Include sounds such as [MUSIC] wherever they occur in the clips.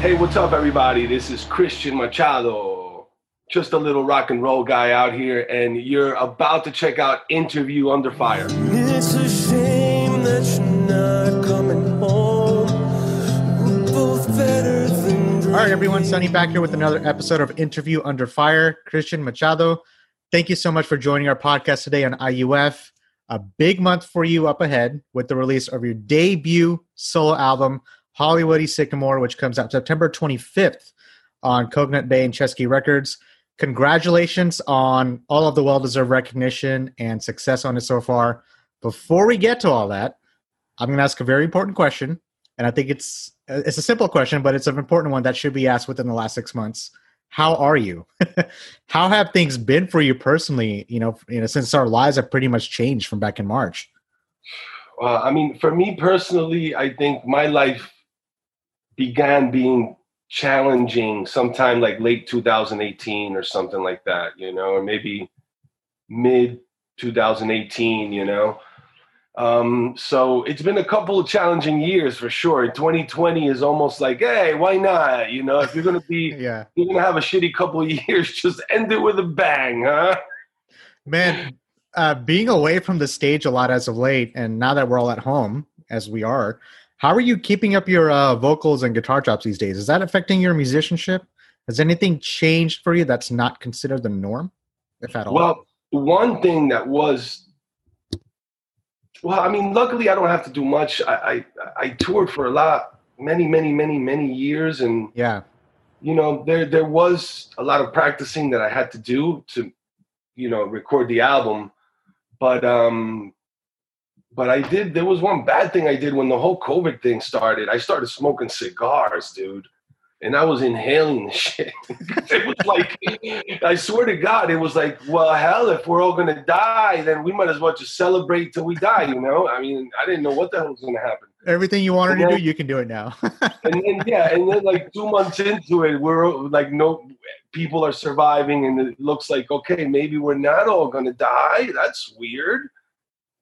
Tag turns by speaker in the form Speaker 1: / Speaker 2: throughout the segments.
Speaker 1: Hey, what's up, everybody? This is Christian Machado, just a little rock and roll guy out here, and you're about to check out Interview Under Fire.
Speaker 2: It's a shame that you're not coming home. We're both better than
Speaker 3: All right, everyone. Sunny back here with another episode of Interview Under Fire. Christian Machado, thank you so much for joining our podcast today on IUF. A big month for you up ahead with the release of your debut solo album, Hollywood and Sycamore, which comes out September 25th on Coconut Bay and Chesky Records. Congratulations on all of the well deserved recognition and success on it so far. Before we get to all that, I'm going to ask a very important question and I think it's it's a simple question, but it's an important one that should be asked within the last six months. How are you? [LAUGHS] How have things been for you personally? You know, you know, since our lives have pretty much changed from back in March.
Speaker 1: Uh, I mean, for me personally, I think my life began being challenging sometime like late 2018 or something like that, you know, or maybe mid 2018, you know. Um, so it's been a couple of challenging years for sure. 2020 is almost like, hey, why not? You know, if you're gonna be, [LAUGHS]
Speaker 3: Yeah,
Speaker 1: you're gonna have a shitty couple of years, [LAUGHS] just end it with a bang, huh?
Speaker 3: man, uh, being away from the stage a lot as of late, and now that we're all at home, as we are, how are you keeping up your uh, vocals and guitar chops these days? Is that affecting your musicianship? Has anything changed for you that's not considered the norm, if at all?
Speaker 1: Well, one thing that was, well, I mean, luckily I don't have to do much. I I, I toured for a lot, many, many, many, many years, and
Speaker 3: yeah,
Speaker 1: you know, there there was a lot of practicing that I had to do to, you know, record the album. But um, but I did. There was one bad thing I did when the whole COVID thing started. I started smoking cigars, dude. And I was inhaling the [LAUGHS] shit. it was like, I swear to God, it was like, well, hell, if we're all gonna die, then we might as well just celebrate till we die, you know? I mean, I didn't know what the hell was gonna happen.
Speaker 3: everything you wanted
Speaker 1: And
Speaker 3: to do, you can do it now. [LAUGHS]
Speaker 1: And then, yeah, and then like two months into it, we're like, no, people are surviving, and it looks like, okay, maybe we're not all gonna die. That's weird.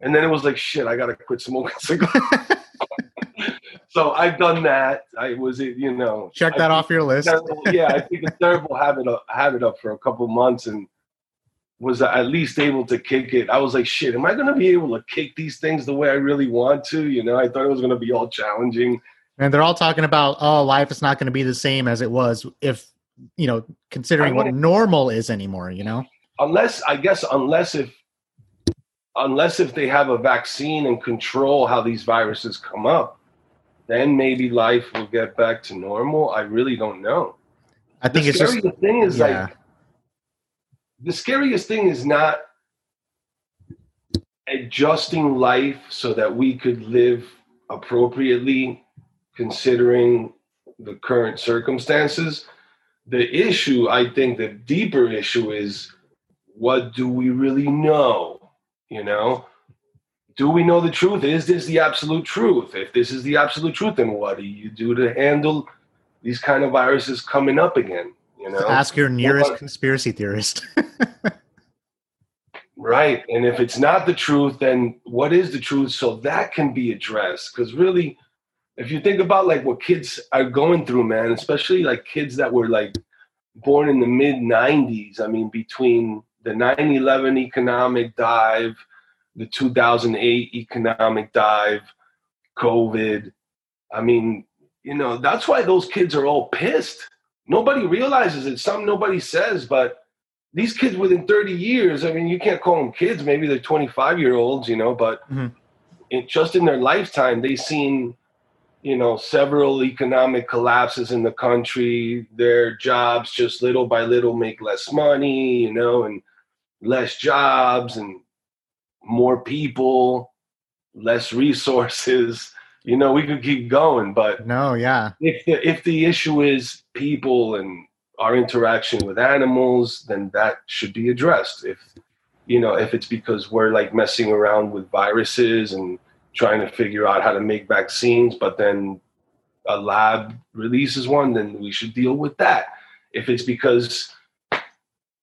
Speaker 1: And then it was like, shit, I gotta quit smoking [LAUGHS] cigars. [LAUGHS] so I've done that. I was, you know,
Speaker 3: Check that
Speaker 1: think
Speaker 3: off your list.
Speaker 1: yeah, I think a terrible [LAUGHS] habit of, habit up for a couple months and was at least able to kick it. I was like, shit, am I going to be able to kick these things the way I really want to? You know, I thought it was going to be all challenging.
Speaker 3: And they're all talking about, oh, life is not going to be the same as it was if, you know, considering what normal is anymore, you know?
Speaker 1: Unless, I guess, unless if, unless if they have a vaccine and control how these viruses come up, then maybe life will get back to normal. I really don't know.
Speaker 3: I think
Speaker 1: the
Speaker 3: it's just,
Speaker 1: scariest thing is
Speaker 3: yeah.
Speaker 1: like the scariest thing is not adjusting life so that we could live appropriately considering the current circumstances the issue i think the deeper issue is what do we really know you know do we know the truth is this the absolute truth if this is the absolute truth then what do you do to handle these kind of viruses coming up again you know
Speaker 3: ask your nearest
Speaker 1: Well,
Speaker 3: conspiracy theorist. [LAUGHS]
Speaker 1: Right. And if it's not the truth, then what is the truth? So that can be addressed. Because really, if you think about like what kids are going through, man, especially like kids that were like born in the mid 90s, I mean, between the 9 11 economic dive, the 2008 economic dive, COVID, I mean, you know, that's why those kids are all pissed. Nobody realizes it. Some nobody says, but these kids within 30 years, I mean, you can't call them kids. Maybe they're 25 year olds, you know, but
Speaker 3: Mhm.
Speaker 1: in, just in their lifetime, they've seen, you know, several economic collapses in the country. Their jobs just little by little make less money, you know, and less jobs and more people, less resources. [LAUGHS] You know, we could keep going, but
Speaker 3: no, yeah.
Speaker 1: if the if the issue is people and our interaction with animals, then that should be addressed. If you know, if it's because we're like messing around with viruses and trying to figure out how to make vaccines, but then a lab releases one, then we should deal with that. If it's because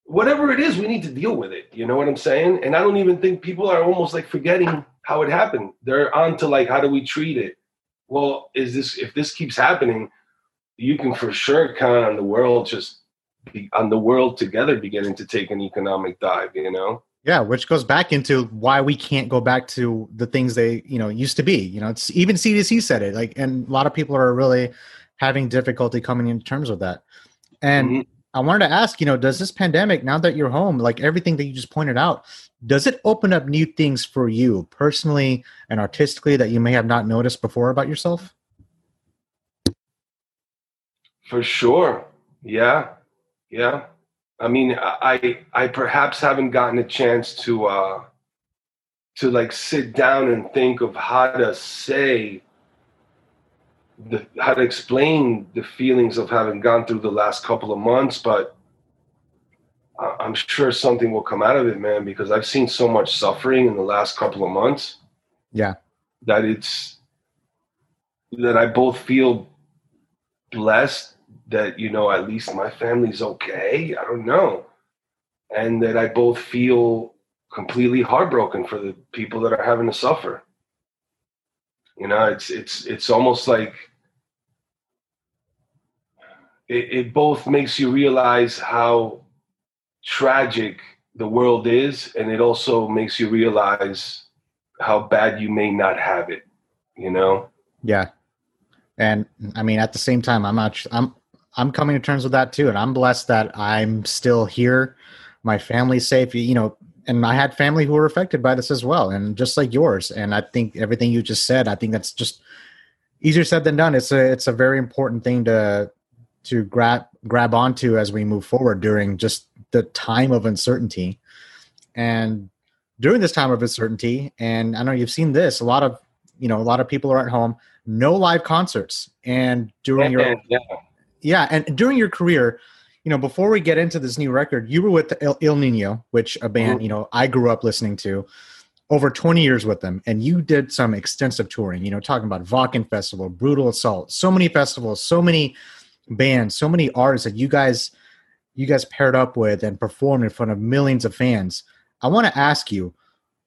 Speaker 1: whatever it is, we need to deal with it. You know what I'm saying? And I don't even think people are almost like forgetting how it happened. They're on to like, how do we treat it? Well, is this if this keeps happening? you can for sure count on the world just be, on the world together beginning to take an economic dive. You know.
Speaker 3: Yeah, which goes back into why we can't go back to the things they, you know, used to be. You know, it's even CDC said it. Like, and a lot of people are really having difficulty coming in terms with that. And
Speaker 1: Mhm.
Speaker 3: I wanted to ask, you know, does this pandemic, now that you're home, like everything that you just pointed out, does it open up new things for you personally and artistically that you may have not noticed before about yourself?
Speaker 1: For sure. Yeah. Yeah. I mean, I I perhaps haven't gotten a chance to uh to like sit down and think of how to say the how to explain the feelings of having gone through the last couple of months, but I'm sure something will come out of it, man, because I've seen so much suffering in the last couple of months.
Speaker 3: Yeah.
Speaker 1: That it's that I both feel blessed that you know at least my family's okay. I don't know, and that I both feel completely heartbroken for the people that are having to suffer. You know, it's it's it's almost like it, it both makes you realize how tragic the world is, and it also makes you realize how bad you may not have it. You know.
Speaker 3: Yeah. And I mean, at the same time, I'm not, I'm, I'm coming to terms with that too. And I'm blessed that I'm still here. My family's safe, you know, and I had family who were affected by this as well. And just like yours. And I think everything you just said, I think that's just easier said than done. It's a, it's a very important thing to, to grab, grab onto as we move forward during just the time of uncertainty. And during this time of uncertainty, and I know you've seen this, a lot of, you know, a lot of people are at home, no live concerts. And during your
Speaker 1: yeah.
Speaker 3: yeah, and during your career, you know, before we get into this new record, you were with Il, Ill Niño, which a band
Speaker 1: Mhm.
Speaker 3: you know I grew up listening to, over 20 years with them, and you did some extensive touring. You know, talking about Wacken Festival, Brutal Assault, so many festivals, so many bands, so many artists that you guys you guys paired up with and performed in front of millions of fans. I want to ask you,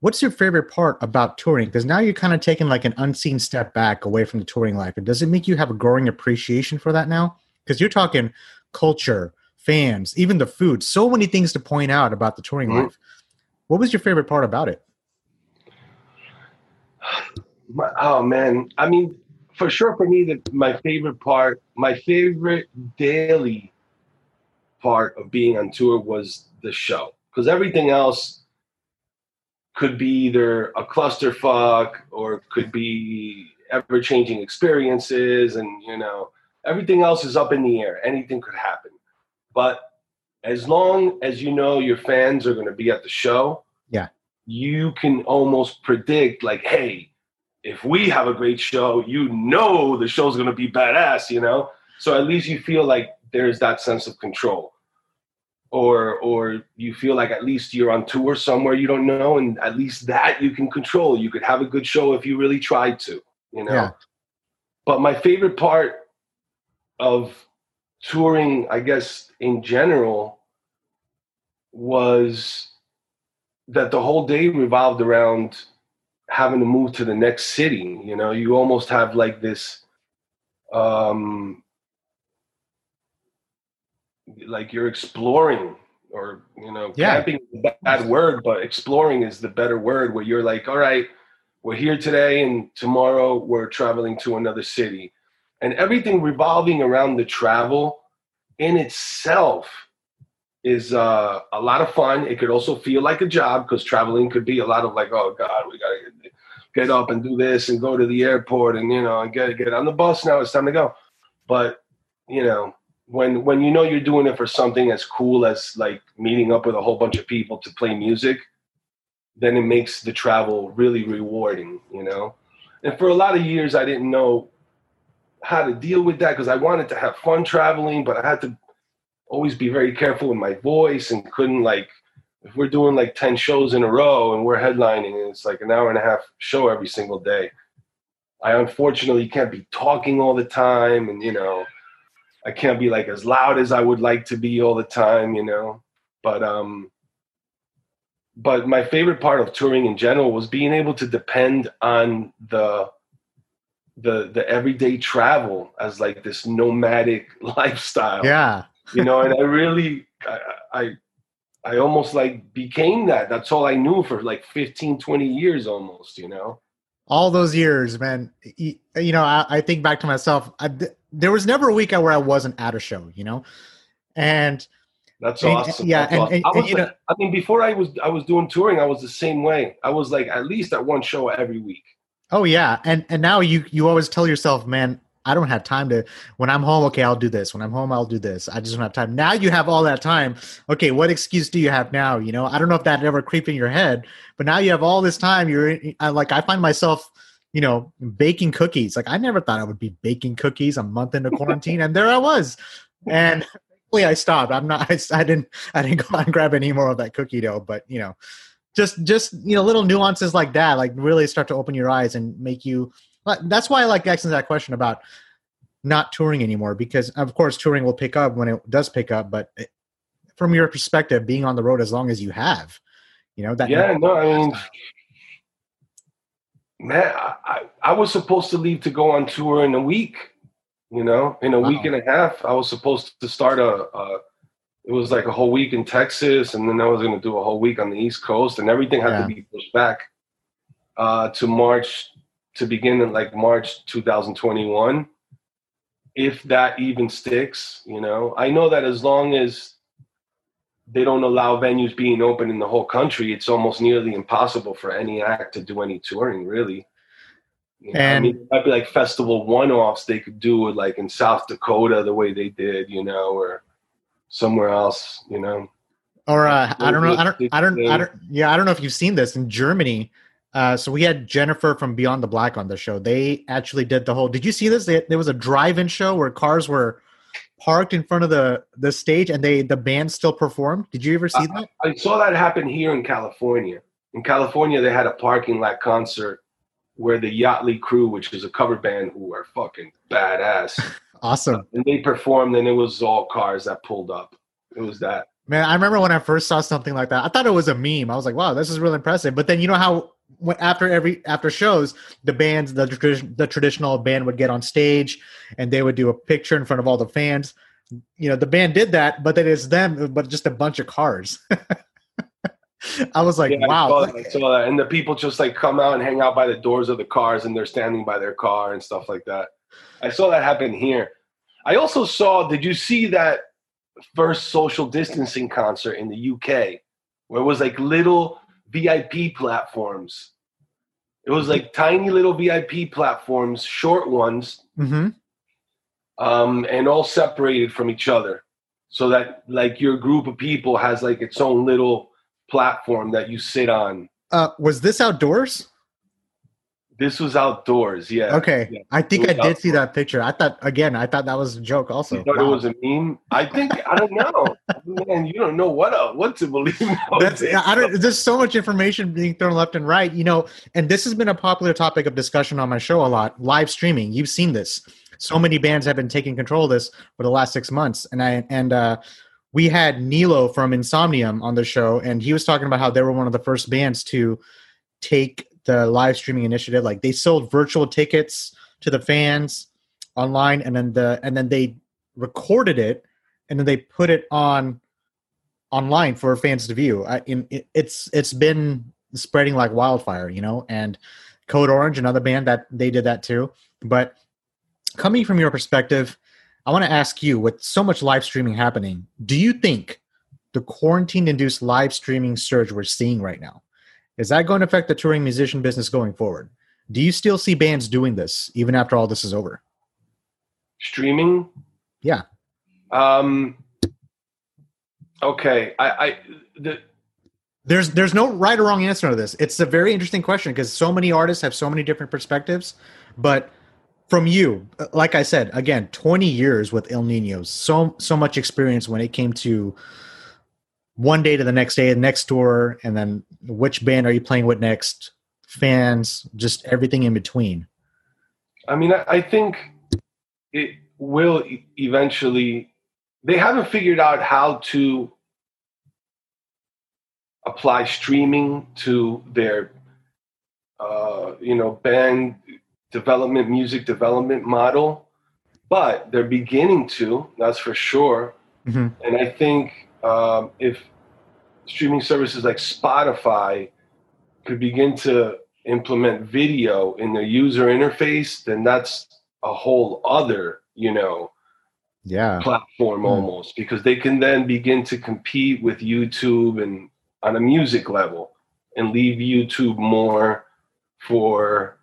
Speaker 3: what's your favorite part about touring? Because now you're kind of taking like an unseen step back away from the touring life. And does it make you have a growing appreciation for that now? Because you're talking culture, fans, even the food, so many things to point out about the touring
Speaker 1: Mhm.
Speaker 3: life. What was your favorite part about it?
Speaker 1: My, oh man, I mean, for sure, for me, the, my favorite part, my favorite daily part of being on tour was the show, because everything else could be either a clusterfuck or could be ever-changing experiences, and you know, everything else is up in the air. Anything could happen, but as long as you know your fans are going to be at the show,
Speaker 3: Yeah.
Speaker 1: you can almost predict, like, hey if we have a great show, you know the show's gonna be badass, you know? So at least you feel like there's that sense of control. Or or you feel like at least you're on tour somewhere you don't know, and at least that you can control. You could have a good show if you really tried to, you know.
Speaker 3: Yeah.
Speaker 1: But my favorite part of touring, I guess, in general, was that the whole day revolved around having to move to the next city. You know, you almost have like this, um, like you're exploring, or you know,
Speaker 3: Yeah.
Speaker 1: camping is a bad word, but exploring is the better word. Where you're like, all right, we're here today, and tomorrow we're traveling to another city, and everything revolving around the travel in itself is uh, a lot of fun. It could also feel like a job because traveling could be a lot of like, oh God, we gotta get, get up and do this and go to the airport and you know and get get on the bus now. It's time to go. But you know when when you know you're doing it for something as cool as like meeting up with a whole bunch of people to play music, then it makes the travel really rewarding. You know, and for a lot of years I didn't know how to deal with that because I wanted to have fun traveling, but I had to always be very careful with my voice and couldn't like if we're doing like 10 shows in a row and we're headlining and it's like an hour and a half show every single day i unfortunately can't be talking all the time and you know i can't be like as loud as i would like to be all the time you know? But um but my favorite part of touring in general was being able to depend on the the the everyday travel as like this nomadic [LAUGHS] lifestyle.
Speaker 3: Yeah.
Speaker 1: You know, and I really I, I I almost like became that. That's all I knew for like 15, 20 years almost, you know.
Speaker 3: All those years, man. You, you know, I, I think back to myself. I, there was never a week where I wasn't at a show, you know, and
Speaker 1: That's
Speaker 3: And-
Speaker 1: awesome.
Speaker 3: yeah,
Speaker 1: That's
Speaker 3: and-
Speaker 1: awesome.
Speaker 3: and-
Speaker 1: I was like-
Speaker 3: know-
Speaker 1: I mean, before I was I was doing touring, I was the same way. I was like at least at one show every week.
Speaker 3: Oh yeah, and and now you you always tell yourself, man, I don't have time to. When I'm home, okay, I'll do this. When I'm home, I'll do this. I just don't have time. Now you have all that time. Okay, what excuse do you have now? You know, I don't know if that ever creeped in your head, but now you have all this time. You're I, like, I find myself, you know, baking cookies. Like I never thought I would be baking cookies a month into quarantine, and there I was. And [LAUGHS] I stopped. I'm not. [LAUGHS] I, I didn't. I didn't go and grab any more of that cookie dough. But you know, just just you know little nuances like that like really start to open your eyes and make you that's why i like asking that question about not touring anymore because of course touring will pick up when it does pick up but it, from your perspective being on the road as long as you have you know that
Speaker 1: Yeah, no, I mean, man, I, I was supposed to leave to go on tour in a week. You know, in a week and a half, I was supposed to start a. a it was like a whole week in Texas, and then I was going to do a whole week on the East Coast, and everything had
Speaker 3: Yeah.
Speaker 1: to be pushed back uh, to March to begin in like March 2021. If that even sticks, you know, I know that as long as they don't allow venues being open in the whole country, it's almost nearly impossible for any act to do any touring, really. You know, I mean, it might be like festival one-offs they could do it like in South Dakota the way they did, you know, or somewhere else, you know.
Speaker 3: or uh, I don't know, I don't, I don't, I don't, yeah, I don't know if you've seen this in Germany. Uh, so we had Jennifer from Beyond the Black on the show. They actually did the whole. Did you see this? They, there was a drive-in show where cars were parked in front of the the stage, and they the band still performed. Did you ever see that?
Speaker 1: I saw that happen here in California. In California, they had a parking lot concert where the Yachtly Crew, which is a cover band who are fucking badass, [LAUGHS]
Speaker 3: Awesome,
Speaker 1: and they performed, and it was all cars that pulled up. It was that.
Speaker 3: man. I remember when I first saw something like that. I thought it was a meme. I was like, wow, this is really impressive. But then you know how after every after shows, the bands, the tradition, the traditional band would get on stage and they would do a picture in front of all the fans. You know, the band did that, but then it's them, but just a bunch of cars. [LAUGHS] I was like,
Speaker 1: Yeah, I
Speaker 3: wow.
Speaker 1: saw that, I saw that. And the people just like come out and hang out by the doors of the cars and they're standing by their car and stuff like that. I saw that happen here. I also saw, did you see that first social distancing concert in the UK where it was like little VIP platforms? It was like tiny little VIP platforms, short ones,
Speaker 3: hmm
Speaker 1: um, and all separated from each other so that like your group of people has like its own little platform that you sit on
Speaker 3: Uh, was this outdoors?
Speaker 1: This was outdoors, yeah.
Speaker 3: Okay,
Speaker 1: yeah.
Speaker 3: I think I did see that picture. I thought again, I thought that was a joke. Also,
Speaker 1: You thought
Speaker 3: Wow.
Speaker 1: it was a meme? I think I don't know. [LAUGHS] Man, you don't know what uh, what to believe. [LAUGHS]
Speaker 3: That's. I don't. There's so much information being thrown left and right, you know. And this has been a popular topic of discussion on my show a lot. Live streaming. You've seen this. So many bands have been taking control of this for the last six months, and I and uh, we had Niilo from Insomnium on the show, and he was talking about how they were one of the first bands to take the live streaming initiative. Like they sold virtual tickets to the fans online, and then the and then they recorded it, and then they put it on online for fans to view. I, in, it, it's it's been spreading like wildfire, you know. And Code Orange, another band that they did that too. But coming from your perspective, I want to ask you: with so much live streaming happening, do you think the quarantine-induced live streaming surge we're seeing right now is that going to affect the touring musician business going forward? Do you still see bands doing this even after all this is over?
Speaker 1: streaming.
Speaker 3: Yeah.
Speaker 1: Um. Okay, I, I the
Speaker 3: There's there's no right or wrong answer to this. It's a very interesting question because so many artists have so many different perspectives. But from you, like I said, again, 20 years with Ill Niños, so so much experience when it came to one day to the next day, the next tour, and then which band are you playing with next, fans, just everything in between.
Speaker 1: I mean, I, think it will eventually. They haven't figured out how to apply streaming to their, uh, you know, band development, music development model, but they're beginning to. That's for sure.
Speaker 3: Mhm.
Speaker 1: And I think um, if streaming services like Spotify could begin to implement video in their user interface, then that's a whole other, you know,
Speaker 3: Yeah.
Speaker 1: platform
Speaker 3: Hmm.
Speaker 1: almost because they can then begin to compete with YouTube and on a music level and leave YouTube more for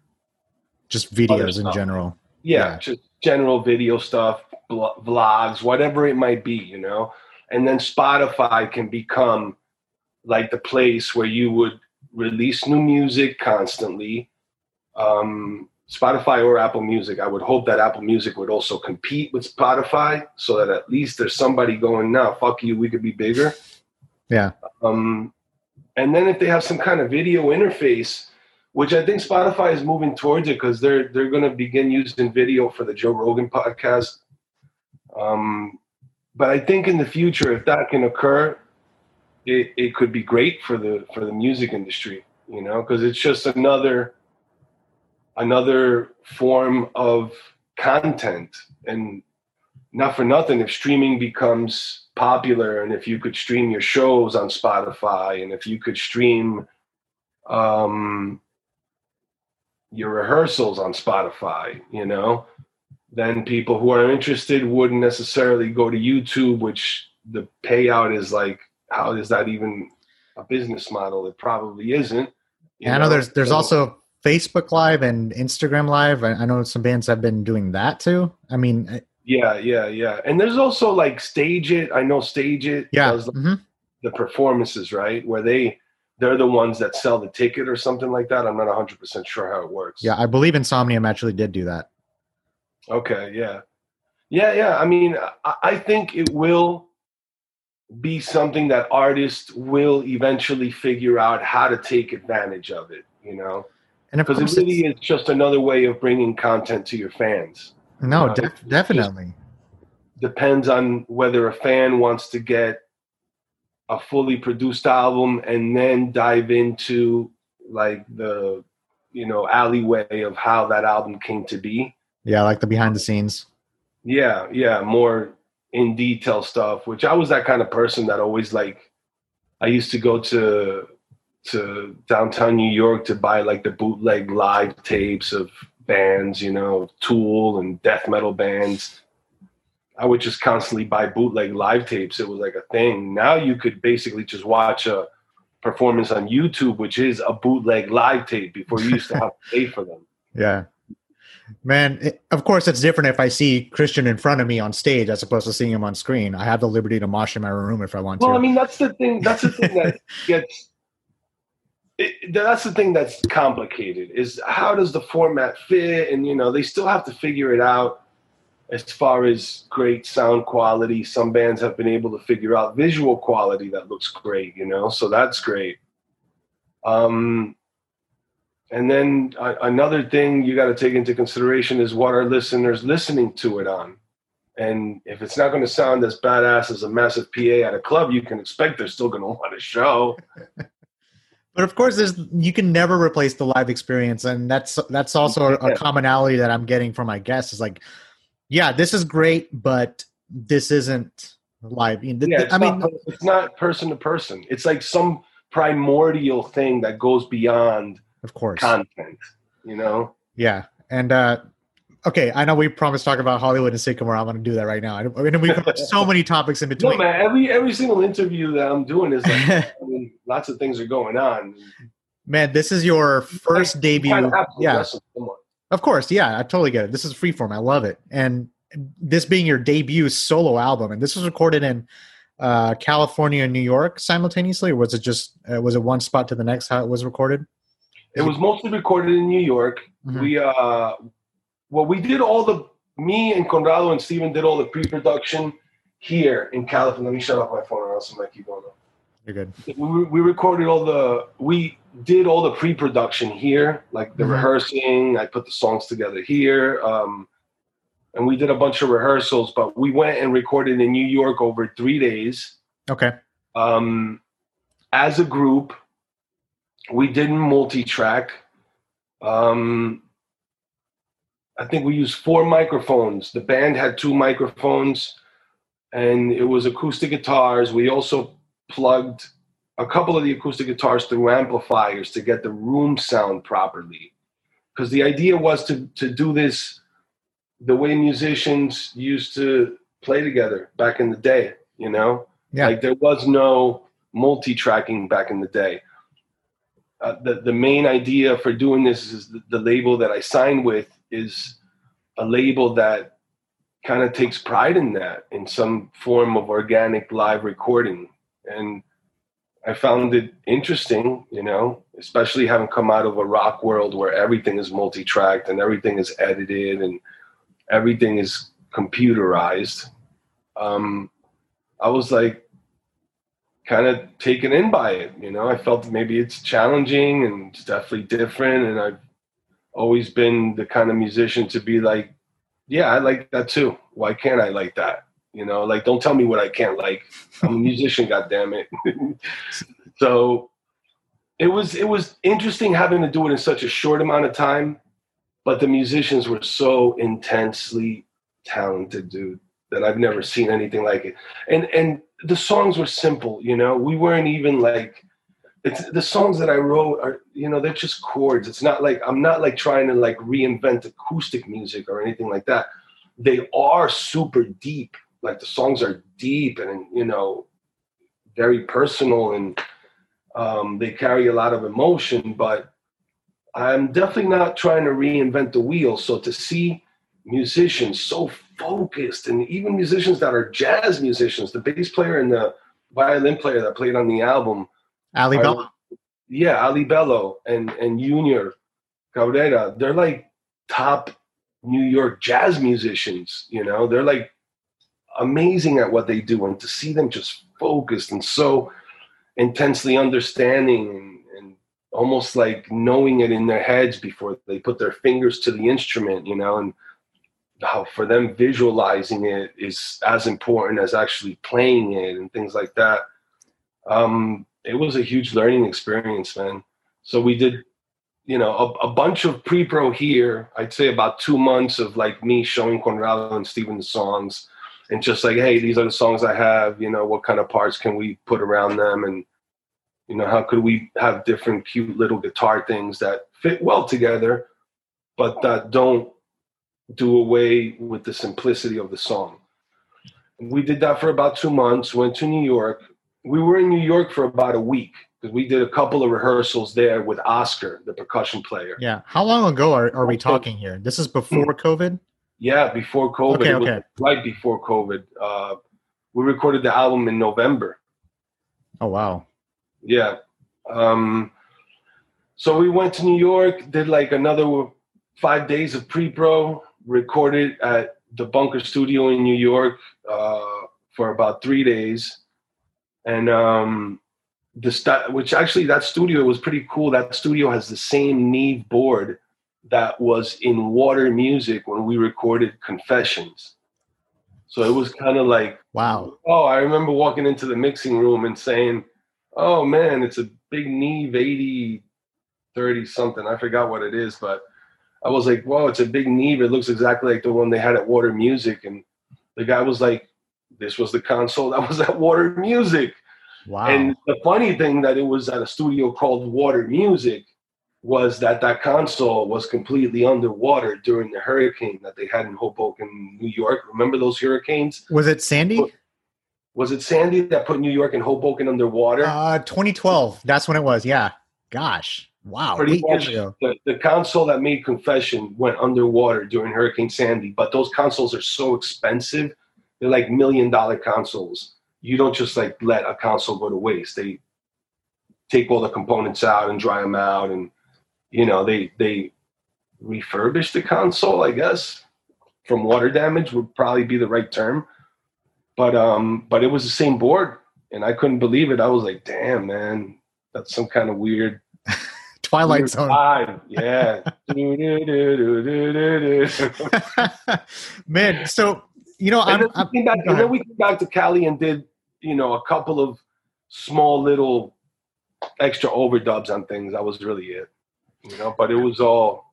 Speaker 3: Just videos in general.
Speaker 1: yeah,
Speaker 3: Yeah.
Speaker 1: just general video stuff, vlogs, whatever it might be, you know. And then Spotify can become like the place where you would release new music constantly. Um, Spotify or Apple Music. I would hope that Apple Music would also compete with Spotify so that at least there's somebody going, now, fuck you, we could be bigger.
Speaker 3: Yeah.
Speaker 1: Um, and then if they have some kind of video interface, which I think Spotify is moving towards it because they're they're going to begin using video for the Joe Rogan podcast. Um, but I think in the future, if that can occur, it, it could be great for the for the music industry. You know, because it's just another another form of content and not for nothing if streaming becomes popular and if you could stream your shows on spotify and if you could stream um, your rehearsals on spotify you know then people who are interested wouldn't necessarily go to youtube which the payout is like how is that even a business model it probably isn't you
Speaker 3: I know there's there's
Speaker 1: So-
Speaker 3: also Facebook Live and Instagram Live. I, I know some bands have been doing that too. I mean,
Speaker 1: Yeah, yeah, yeah. And there's also like Stage It. I know Stage It
Speaker 3: yeah,
Speaker 1: does
Speaker 3: mhm.
Speaker 1: the performances, right? Where they they're the ones that sell the ticket or something like that. I'm not 100% sure how it works.
Speaker 3: yeah. I believe Insomnium actually did do that.
Speaker 1: Okay, yeah. Yeah, yeah. I mean, I, I think it will be something that artists will eventually figure out how to take advantage of it, you know? Because it really is just another way of bringing content to your fans.
Speaker 3: no,
Speaker 1: uh,
Speaker 3: def- definitely.
Speaker 1: depends on whether a fan wants to get a fully produced album and then dive into like the you know alleyway of how that album came to be
Speaker 3: Yeah, like the behind the scenes.
Speaker 1: yeah yeah more in detail stuff which i was that kind of person that always like i used to go to to downtown new york to buy like the bootleg live tapes of bands you know tool and death metal bands i would just constantly buy bootleg live tapes it was like a thing now you could basically just watch a performance on youtube which is a bootleg live tape before you used to have to [LAUGHS] pay for them
Speaker 3: Yeah. Man, it, of course, it's different if I see Christian in front of me on stage as opposed to seeing him on screen. I have the liberty to mosh in my room if I want
Speaker 1: Well,
Speaker 3: to.
Speaker 1: Well, I mean, that's the thing. That's the thing that [LAUGHS] gets. It, that's the thing that's complicated. Is how does the format fit, and you know they still have to figure it out. As far as great sound quality, some bands have been able to figure out visual quality that looks great. You know, so that's great. Um, and then uh, another thing you got to take into consideration is what are listeners listening to it on. And if it's not going to sound as badass as a massive PA at a club, you can expect they're still going to want a show. [LAUGHS]
Speaker 3: But of course, there's you can never replace the live experience, and that's that's also a, a commonality that I'm getting from my guests. Is like, yeah, this is great, but this isn't live. You know,
Speaker 1: Yeah, it's,
Speaker 3: I mean,
Speaker 1: not, it's not person to person. It's like some primordial thing that goes beyond
Speaker 3: of course,
Speaker 1: content. You know?
Speaker 3: yeah, and uh, okay, I know we promised to talk about Hollywood and Sycamore. I'm going to do that right now. I mean, we've covered so many topics in
Speaker 1: No,
Speaker 3: between.
Speaker 1: man. Every every single interview that I'm doing is like, [LAUGHS] I mean, lots of things are going on.
Speaker 3: Man, this is your first
Speaker 1: You
Speaker 3: debut.
Speaker 1: kind have to
Speaker 3: Yeah. Of course, yeah, I totally get it. This is freeform. I love it. And this being your debut solo album, and this was recorded in uh, California and New York simultaneously, or was it just uh, was it one spot to the next? How it was recorded?
Speaker 1: It was mostly recorded in New York.
Speaker 3: Mhm.
Speaker 1: We uh, well, we did all the me and Conrado and Steven did all the pre-production here in California. Let me shut off my phone, or else I might keep going. on.
Speaker 3: You're good.
Speaker 1: we, we recorded all the we did all the pre-production here like the
Speaker 3: Mhm.
Speaker 1: rehearsing i put the songs together here um, and we did a bunch of rehearsals but we went and recorded in new york over three days
Speaker 3: Okay.
Speaker 1: um, as a group we didn't multi-track um, I think we used four microphones. The band had two microphones, and it was acoustic guitars. We also plugged a couple of the acoustic guitars through amplifiers to get the room sound properly. Because the idea was to to do this the way musicians used to play together back in the day. You know,
Speaker 3: Yeah.
Speaker 1: like there was no multi-tracking back in the day. Uh, the the main idea for doing this is the, the label that I signed with is a label that kind of takes pride in that in some form of organic live recording and I found it interesting, you know, especially having come out of a rock world where everything is multi-tracked and everything is edited and everything is computerized. Um, I was like kind of taken in by it, you know. I felt maybe it's challenging and it's definitely different, and I've always been the kind of musician to be like, yeah, I like that too. Why can't I like that? You know, like don't tell me what I can't like. I'm a musician, [LAUGHS] goddamn it. [LAUGHS] so it was it was interesting having to do it in such a short amount of time, but the musicians were so intensely talented, dude, that I've never seen anything like it. And and the songs were simple, you know. We weren't even like it's the songs that I wrote are you know they're just chords. It's not like I'm not like trying to like reinvent acoustic music or anything like that. They are super deep. Like the songs are deep and you know very personal and um, they carry a lot of emotion. But I'm definitely not trying to reinvent the wheel. So to see musicians so focused and even musicians that are jazz musicians, the bass player and the violin player that played on the album
Speaker 3: Ali
Speaker 1: are-
Speaker 3: Bella.
Speaker 1: yeah, Ali Bello and and Junior Cabrera, they're like top New York jazz musicians. You know, they're like amazing at what they do, and to see them just focused and so intensely understanding and, and almost like knowing it in their heads before they put their fingers to the instrument, you know, and how for them visualizing it is as important as actually playing it and things like that. Um, it was a huge learning experience, man. So we did, you know, a, a bunch of pre-pro here. I'd say about two months of like me showing Conrado and Steven songs, and just like, hey, these are the songs I have. You know, what kind of parts can we put around them, and you know, how could we have different cute little guitar things that fit well together, but that don't do away with the simplicity of the song. We did that for about two months. Went to New York we were in New York for about a week because we did a couple of rehearsals there with Oscar, the percussion player.
Speaker 3: Yeah. How long ago are, are we talking here? This is before mm. COVID?
Speaker 1: Yeah, before COVID.
Speaker 3: Okay, okay.
Speaker 1: right before COVID. Uh, we recorded the album in November.
Speaker 3: Oh, wow.
Speaker 1: Yeah. Um, so we went to New York, did like another five days of pre-pro, recorded at the Bunker Studio in New York uh, for about three days, and um, the st- which actually that studio was pretty cool. That studio has the same Neve board that was in Water Music when we recorded Confessions. So it was kind of like
Speaker 3: Wow.
Speaker 1: Oh, I remember walking into the mixing room and saying, "Oh man, it's a big Neve 80 30 something. I forgot what it is, but I was like, "Whoa, it's a big Neve. It looks exactly like the one they had at Water Music." And the guy was like, "This was the console that was at Water Music."
Speaker 3: Wow.
Speaker 1: And the funny thing that it was at a studio called Water Music was that that console was completely underwater during the hurricane that they had in Hoboken, New York. Remember those hurricanes?
Speaker 3: was it Sandy?
Speaker 1: Was it Sandy that put New York and Hoboken underwater?
Speaker 3: Uh, 2012. That's when it was. Yeah. Gosh. Wow.
Speaker 1: Pretty much the, the console that made Confession went underwater during Hurricane Sandy, but those consoles are so expensive. They're like million dollar consoles. You don't just like let a console go to waste. They take all the components out and dry them out and you know they they refurbish the console, I guess, from water damage would probably be the right term. But um but it was the same board and I couldn't believe it. I was like, damn man, that's some kind of weird [LAUGHS]
Speaker 3: Twilight
Speaker 1: Weird
Speaker 3: Zone.
Speaker 1: vibe, [LAUGHS] Yeah. [LAUGHS]
Speaker 3: Man, so, you know,
Speaker 1: and,
Speaker 3: I'm,
Speaker 1: then we back, and then we came back to Cali and did, you know, a couple of small little extra overdubs on things. That was really it. You know, but it was all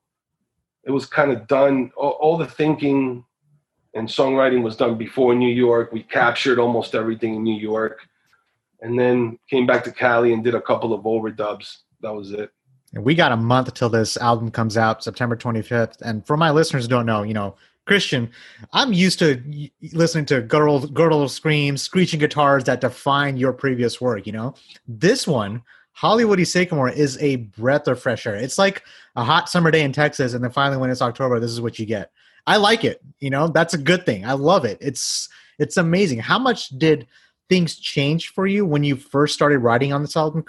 Speaker 1: it was kind of done. All, all the thinking and songwriting was done before New York. We captured almost everything in New York, and then came back to Cali and did a couple of overdubs. That was it.
Speaker 3: And we got a month till this album comes out, September 25th. And for my listeners don't know, you know, Christian, I'm used to listening to guttural, guttural screams, screeching guitars that define your previous work. You know, this one, Hollywood and Sycamore, is a breath of fresh air. It's like a hot summer day in Texas, and then finally, when it's October, this is what you get. I like it. You know, that's a good thing. I love it. It's it's amazing. How much did things change for you when you first started writing on this album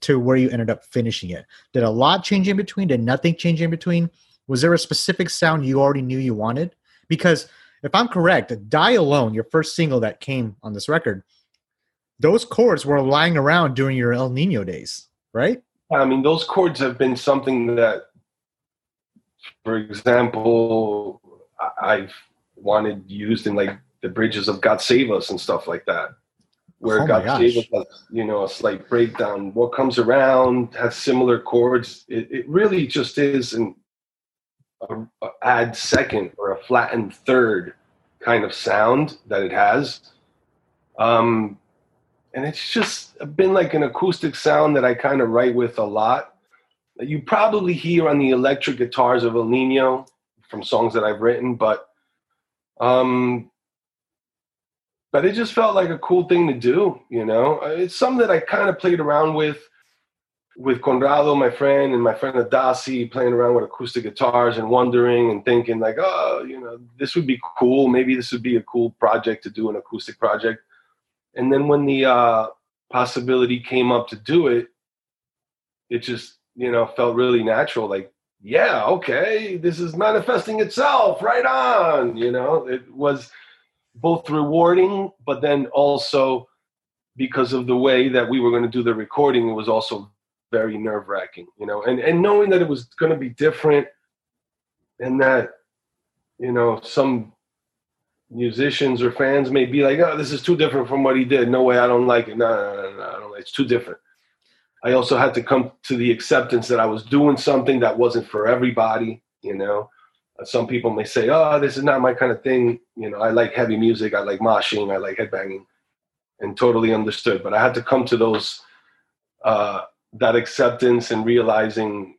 Speaker 3: to where you ended up finishing it? Did a lot change in between? Did nothing change in between? Was there a specific sound you already knew you wanted? Because if I'm correct, Die Alone, your first single that came on this record, those chords were lying around during your Ill Niño days, right?
Speaker 1: I mean, those chords have been something that, for example, I've wanted used in like the bridges of God Save Us and stuff like that. Where
Speaker 3: Oh
Speaker 1: God
Speaker 3: gosh.
Speaker 1: Save Us has, you know, a slight breakdown. What comes around has similar chords. It, it really just is an a, a add second or a flattened third kind of sound that it has. Um, and it's just been like an acoustic sound that I kind of write with a lot. You probably hear on the electric guitars of Ill Niño from songs that I've written, but um, but it just felt like a cool thing to do. You know, it's something that I kind of played around with with Conrado, my friend, and my friend Adasi, playing around with acoustic guitars and wondering and thinking like, oh, you know, this would be cool. Maybe this would be a cool project to do an acoustic project. And then when the uh, possibility came up to do it, it just you know felt really natural. Like, yeah, okay, this is manifesting itself. Right on. You know, it was both rewarding, but then also because of the way that we were going to do the recording, it was also very nerve wracking. You know, and and knowing that it was going to be different, and that you know some musicians or fans may be like, "Oh, this is too different from what he did. No way, I don't like it. No, no, no, no, don't. It's too different." I also had to come to the acceptance that I was doing something that wasn't for everybody. You know, Uh, some people may say, "Oh, this is not my kind of thing." You know, I like heavy music. I like moshing. I like headbanging, and totally understood. But I had to come to those uh, that acceptance and realizing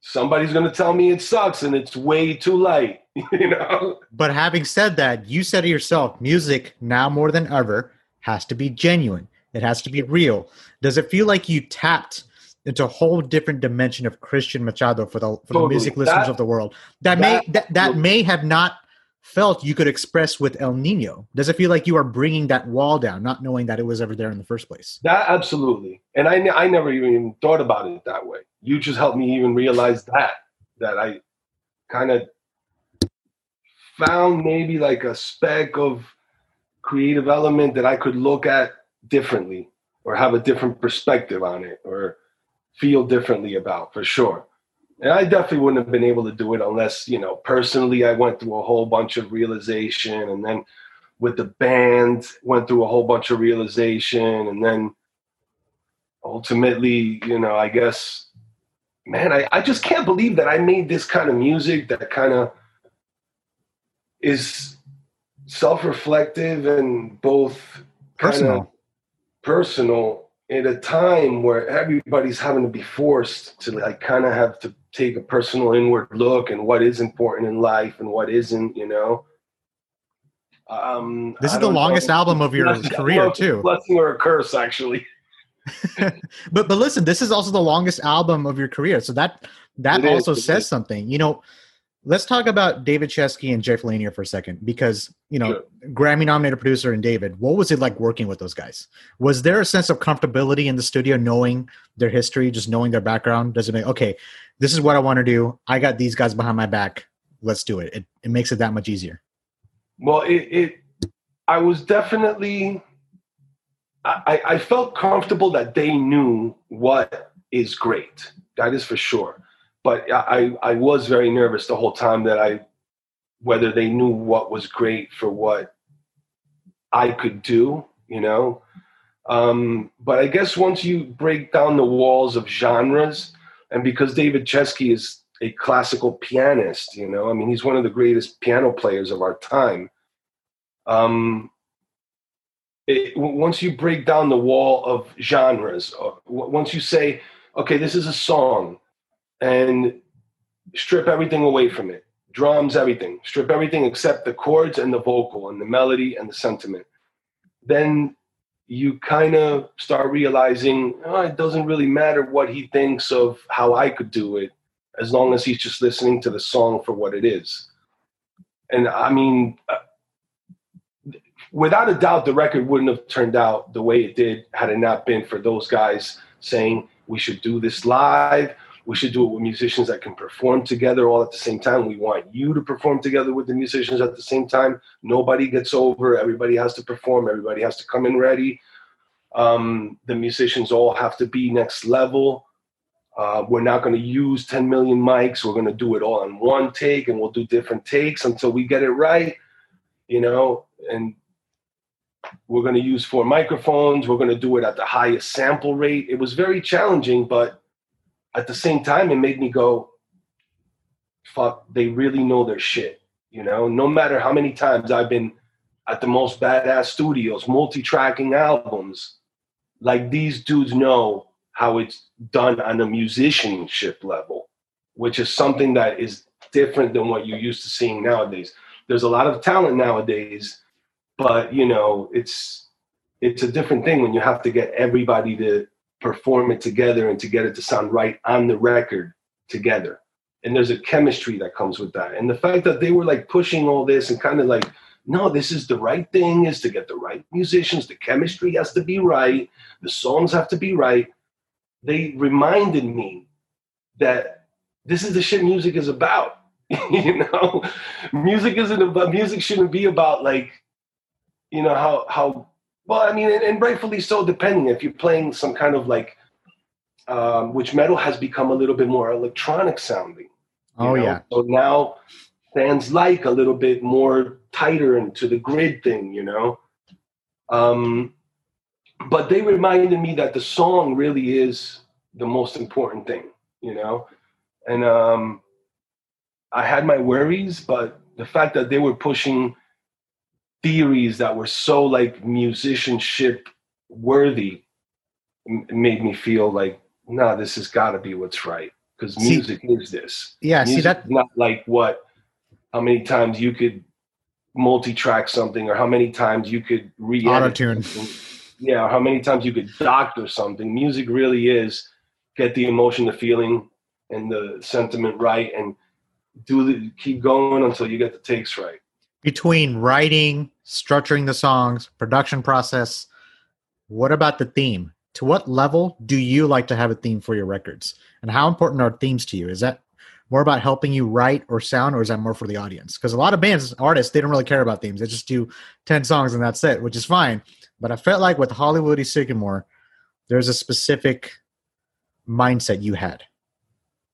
Speaker 1: somebody's going to tell me it sucks and it's way too light. [LAUGHS] you know.
Speaker 3: But having said that, you said it yourself, music now more than ever has to be genuine. It has to be real. Does it feel like you tapped into a whole different dimension of Christian Machado for the for the music listeners
Speaker 1: That-
Speaker 3: of the world that, may
Speaker 1: that
Speaker 3: that, that may have not felt you could express with Ill Niño? Does it feel like you are bringing that wall down, not knowing that it was ever there in the first place?
Speaker 1: That absolutely, and I I never even thought about it that way. You just helped me even realize that that I kind of found maybe like a speck of creative element that I could look at differently or have a different perspective on it or feel differently about for sure. And I definitely wouldn't have been able to do it unless, you know, personally I went through a whole bunch of realization and then with the band went through a whole bunch of realization and then ultimately, you know, I guess man, I, I just can't believe that I made this kind of music that kind of is self-reflective and both
Speaker 3: Personal.
Speaker 1: personal at a time where everybody's having to be forced to like kind of have to take a personal inward look and what is important in life and what isn't, you know. Um,
Speaker 3: This is the
Speaker 1: don't know.
Speaker 3: longest album of your career, too.
Speaker 1: Blessing or a curse, actually. [LAUGHS]
Speaker 3: but but listen, this is also the longest album of your career, so that that
Speaker 1: It is,
Speaker 3: also
Speaker 1: it
Speaker 3: says
Speaker 1: is.
Speaker 3: something. You know, let's talk about David Chesky and Jeff Lanier for a second, because you know,
Speaker 1: Sure.
Speaker 3: Grammy nominated producer and David. What was it like working with those guys? Was there a sense of comfortability in the studio, knowing their history, just knowing their background? Does it make okay? This is what I want to do. I got these guys behind my back. Let's do it. It, it makes it that much easier.
Speaker 1: Well, it, it I was definitely I, I felt comfortable that they knew what is great. That is for sure. But I, I was very nervous the whole time that I whether they knew what was great for what I could do, you know. Um, but I guess once you break down the walls of genres, and because David Chesky is a classical pianist. You know, I mean, he's one of the greatest piano players of our time. Um, it, once you break down the wall of genres, once you say, okay, this is a song, and strip everything away from it drums, everything, strip everything except the chords and the vocal and the melody and the sentiment. Then you kind of start realizing oh, it doesn't really matter what he thinks of how I could do it, as long as he's just listening to the song for what it is. And I mean, uh, without a doubt, the record wouldn't have turned out the way it did had it not been for those guys saying we should do this live. We should do it with musicians that can perform together all at the same time. We want you to perform together with the musicians at the same time. Nobody gets over. Everybody has to perform. Everybody has to come in ready. Um, the musicians all have to be next level. Uh, we're not going to use 10 million mics. We're going to do it all in one take, and we'll do different takes until we get it right. You know, and we're going to use four microphones. We're going to do it at the highest sample rate. It was very challenging, but at the same time, it made me go, fuck, they really know their shit. You know, no matter how many times I've been at the most badass studios, multi tracking albums, like these dudes know how it's done on a musicianship level, which is something that is different than what you're used to seeing nowadays. There's a lot of talent nowadays, but you know, it's it's a different thing when you have to get everybody to perform it together and to get it to sound right on the record together. And there's a chemistry that comes with that. And the fact that they were like pushing all this and kind of like, no, this is the right thing is to get the right musicians. The chemistry has to be right. The songs have to be right. They reminded me that this is the shit music is about. [LAUGHS] you know, music isn't about music shouldn't be about like, you know, how how well, I mean, and, and rightfully so, depending if you're playing some kind of like, um, which metal has become a little bit more electronic sounding.
Speaker 3: Oh
Speaker 1: know?
Speaker 3: yeah.
Speaker 1: So now fans like a little bit more tighter into the grid thing, you know. Um, but they reminded me that the song really is the most important thing, you know. And um, I had my worries, but the fact that they were pushing theories that were so like musicianship worthy m- made me feel like, nah, this has got to be what's right because
Speaker 3: See-
Speaker 1: music is this.
Speaker 3: Yeah. See
Speaker 1: Music
Speaker 3: that.
Speaker 1: is not like what how many times you could multi-track something or how many times you could re
Speaker 3: Auto-tune.
Speaker 1: yeah how many times you could doctor something music really is get the emotion the feeling and the sentiment right and do the keep going until you get the takes right
Speaker 3: between writing, structuring the songs, production process, what about the theme? To what level do you like to have a theme for your records? And how important are themes to you? Is that more about helping you write or sound, or is that more for the audience? Because a lot of bands, artists, they don't really care about themes. They just do 10 songs and that's it, which is fine. But I felt like with Hollywood and Sycamore, there's a specific mindset you had.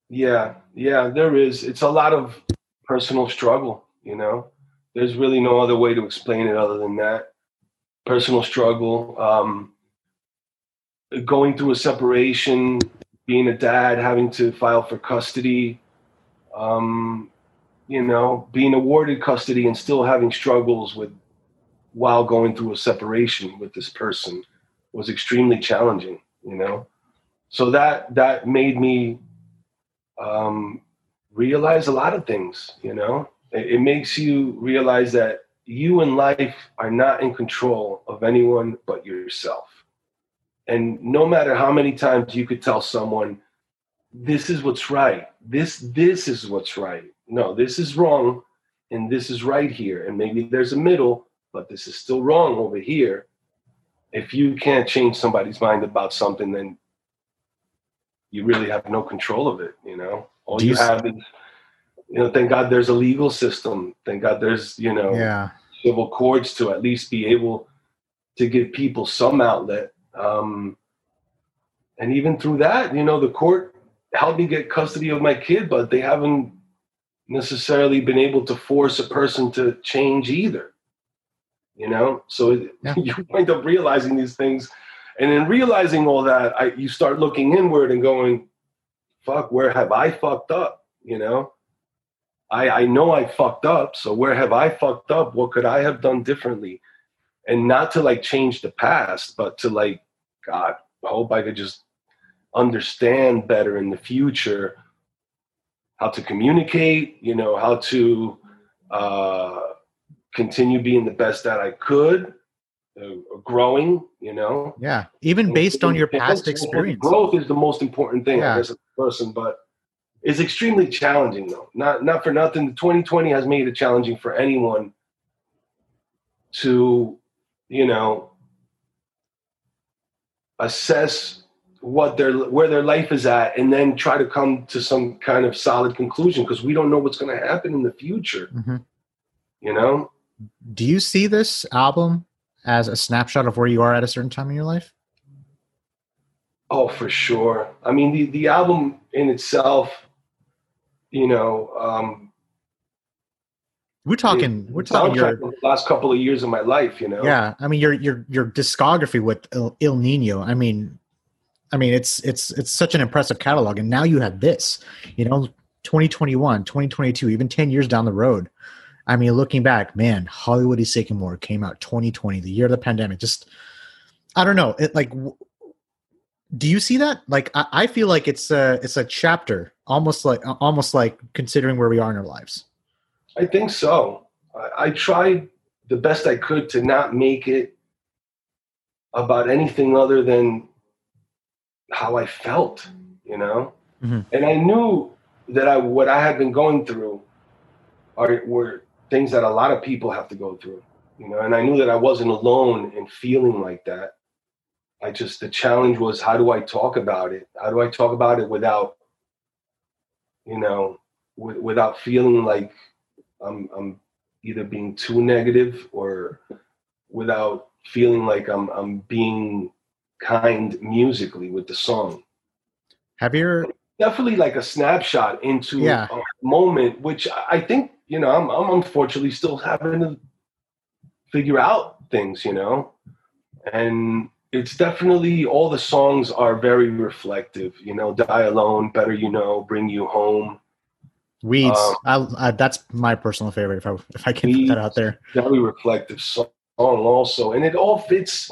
Speaker 1: yeah yeah there is it's a lot of personal struggle you know there's really no other way to explain it other than that personal struggle um going through a separation being a dad having to file for custody um you know being awarded custody and still having struggles with while going through a separation with this person was extremely challenging you know so that that made me um, realize a lot of things. You know, it, makes you realize that you in life are not in control of anyone but yourself. And no matter how many times you could tell someone, "This is what's right. This this is what's right." No, this is wrong, and this is right here. And maybe there's a middle, but this is still wrong over here. If you can't change somebody's mind about something, then you really have no control of it. You know, all you
Speaker 3: you
Speaker 1: have is, you know, thank God there's a legal system. Thank God there's, you know,
Speaker 3: Yeah.
Speaker 1: civil courts to at least be able to give people some outlet. Um, and even through that, you know, the court helped me get custody of my kid, but they haven't necessarily been able to force a person to change either. You know, so it,
Speaker 3: Yeah. [LAUGHS]
Speaker 1: you wind up realizing these things, and in realizing all that, I, you start looking inward and going, "Fuck, where have I fucked up?" you know? I I know I fucked up, so where have I fucked up? What could I have done differently? And not to like change the past, but to like, God, I hope I could just understand better in the future how to communicate, you know, how to uh, continue being the best that I could, uh, growing, you know.
Speaker 3: Yeah, even based on your past experience.
Speaker 1: Growth is the most important thing,
Speaker 3: Yeah.
Speaker 1: As a person, but it's extremely challenging though. Not not for nothing. 2020 has made it challenging for anyone to, you know, assess what their where their life is at and then try to come to some kind of solid conclusion because we don't know what's going to happen in the future
Speaker 3: Mhm.
Speaker 1: you know
Speaker 3: Do you see this album as a snapshot of where you are at a certain time in your life?
Speaker 1: Oh, for sure. I mean, the, the album in itself, you know, um,
Speaker 3: We're talking. We're talking. Your,
Speaker 1: the last couple of years of my life, you know.
Speaker 3: yeah, I mean your your your discography with Ill, Ill Niño. I mean, I mean it's it's it's such an impressive catalog, and now you have this. You know, 2021, 2022, even 10 years down the road. I mean, looking back, man, Hollywood and Sycamore came out 2020, the year of the pandemic. Just, I don't know. It like, do you see that? Like, I, I feel like it's a it's a chapter, almost like almost like considering where we are in our lives.
Speaker 1: I think so. I, I tried the best I could to not make it about anything other than how I felt, you know.
Speaker 3: Mhm.
Speaker 1: And I knew that I what I had been going through are were things that a lot of people have to go through, you know. And I knew that I wasn't alone in feeling like that. I just the challenge was how do I talk about it? How do I talk about it without, you know, w- without feeling like I'm I'm either being too negative or without feeling like I'm I'm being kind musically with the song.
Speaker 3: Have you ever,
Speaker 1: Definitely like a snapshot into
Speaker 3: Yeah.
Speaker 1: a moment, which I I think you know I'm I'm unfortunately still having to figure out things, you know, and it's definitely all the songs are very reflective. You know, Die Alone, Better You Know, Bring You Home.
Speaker 3: Weeds?
Speaker 1: Um,
Speaker 3: I, I, that's my personal favorite. If I if I can put that out there.
Speaker 1: very reflective song also and it all fits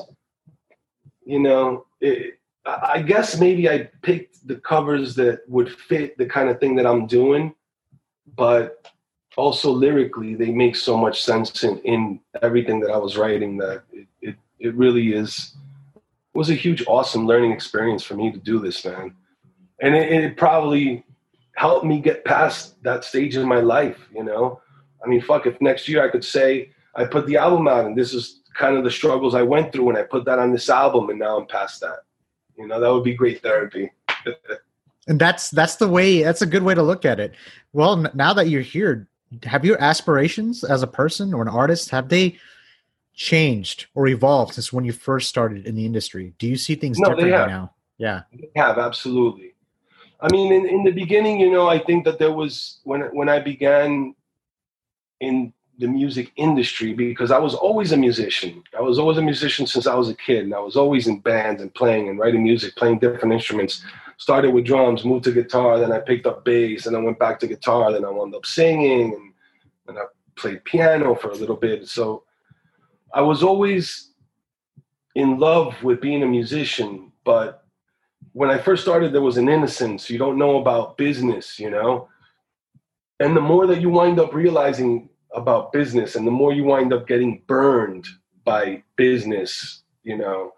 Speaker 1: you know it, i I guess maybe i picked the covers that would fit the kind of thing that i'm doing but also lyrically they make so much sense in, in everything that i was writing that it, it, it really is was a huge awesome learning experience for me to do this man and it, it probably helped me get past that stage in my life you know i mean fuck if next year i could say I put the album out, and this is kind of the struggles I went through, and I put that on this album, and now I'm past that. You know, that would be great therapy. [LAUGHS]
Speaker 3: And that's that's the way. That's a good way to look at it. Well, now that you're here, have your aspirations as a person or an artist have they changed or evolved since when you first started in the industry? Do you see things
Speaker 1: No, have.
Speaker 3: now? Yeah.
Speaker 1: they have absolutely. I mean, in, in the beginning, you know, I think that there was when when I began in the music industry because I was always a musician. I was always a musician since I was a kid, and I was always in bands and playing and writing music, playing different instruments. Started with drums, moved to guitar, then I picked up bass, and I went back to guitar. Then I wound up singing, and, and I played piano for a little bit. So I was always in love with being a musician, but when I first started, there was an innocence. You don't know about business, you know? And the more that you wind up realizing about business and the more you wind up getting burned by business, you know,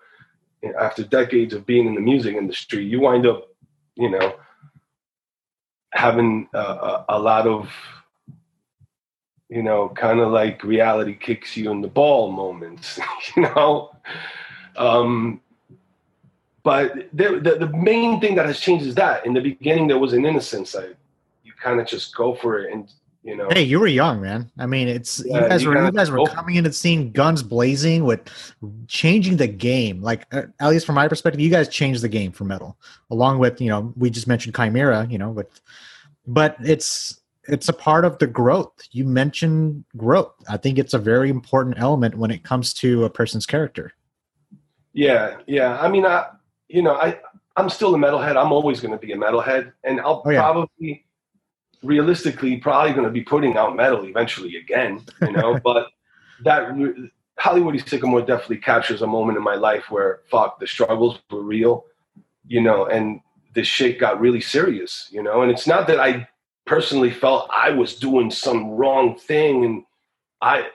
Speaker 1: after decades of being in the music industry, you wind up, you know, having a, a, a lot of, you know, kind of like reality kicks you in the ball moments, [LAUGHS] you know? Um, but there, the, the main thing that has changed is that in the beginning there was an innocence. I, you kind of just go for it, and you know,
Speaker 3: Hey, you were young, man. I mean, it's you guys
Speaker 1: you
Speaker 3: were you guys were coming in and seeing guns blazing with changing the game. Like uh, at least from my perspective, you guys changed the game for metal. Along with you know we just mentioned Chimaira, you know, but but it's it's a part of the growth. You mentioned growth. I think it's a very important element when it comes to a person's character.
Speaker 1: yeah, yeah. I mean, I, you know, I, I'm still a metalhead. I'm always going to be a metalhead, and I'll
Speaker 3: Oh, yeah.
Speaker 1: probably realistically probably going to be putting out metal eventually again, you know. [LAUGHS] but that Hollywood Sycamore definitely captures a moment in my life where fuck the struggles were real, you know, and this shit got really serious, you know. And it's not that I personally felt I was doing some wrong thing, and I,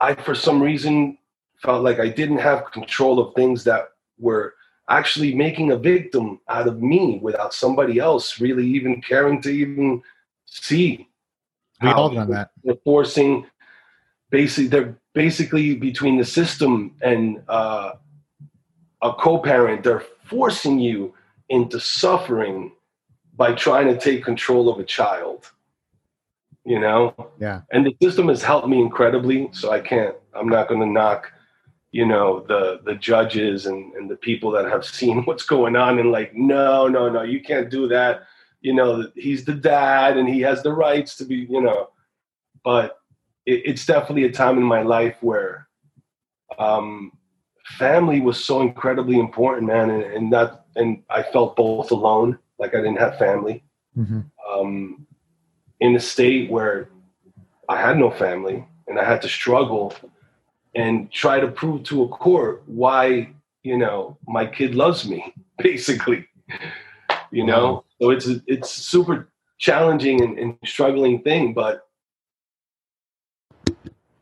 Speaker 1: I for some reason felt like I didn't have control of things that were actually making a victim out of me without somebody else really even caring to even see.
Speaker 3: We all done that.
Speaker 1: They're forcing basically they're basically between the system and uh, a co-parent. They're forcing you into suffering by trying to take control of a child. You know,
Speaker 3: Yeah.
Speaker 1: and the system has helped me incredibly. So I can't. I'm not going to knock you know the the judges and and the people that have seen [LAUGHS] what's going on and like no no no you can't do that you know he's the dad and he has the rights to be you know but it, it's definitely a time in my life where um family was so incredibly important man and, and that and i felt both alone like i didn't have family
Speaker 3: hmm
Speaker 1: um, in a state where I had no family and I had to struggle and try to prove to a court why you know my kid loves me, [LAUGHS] basically. You know, so it's it's super challenging and, and struggling thing, but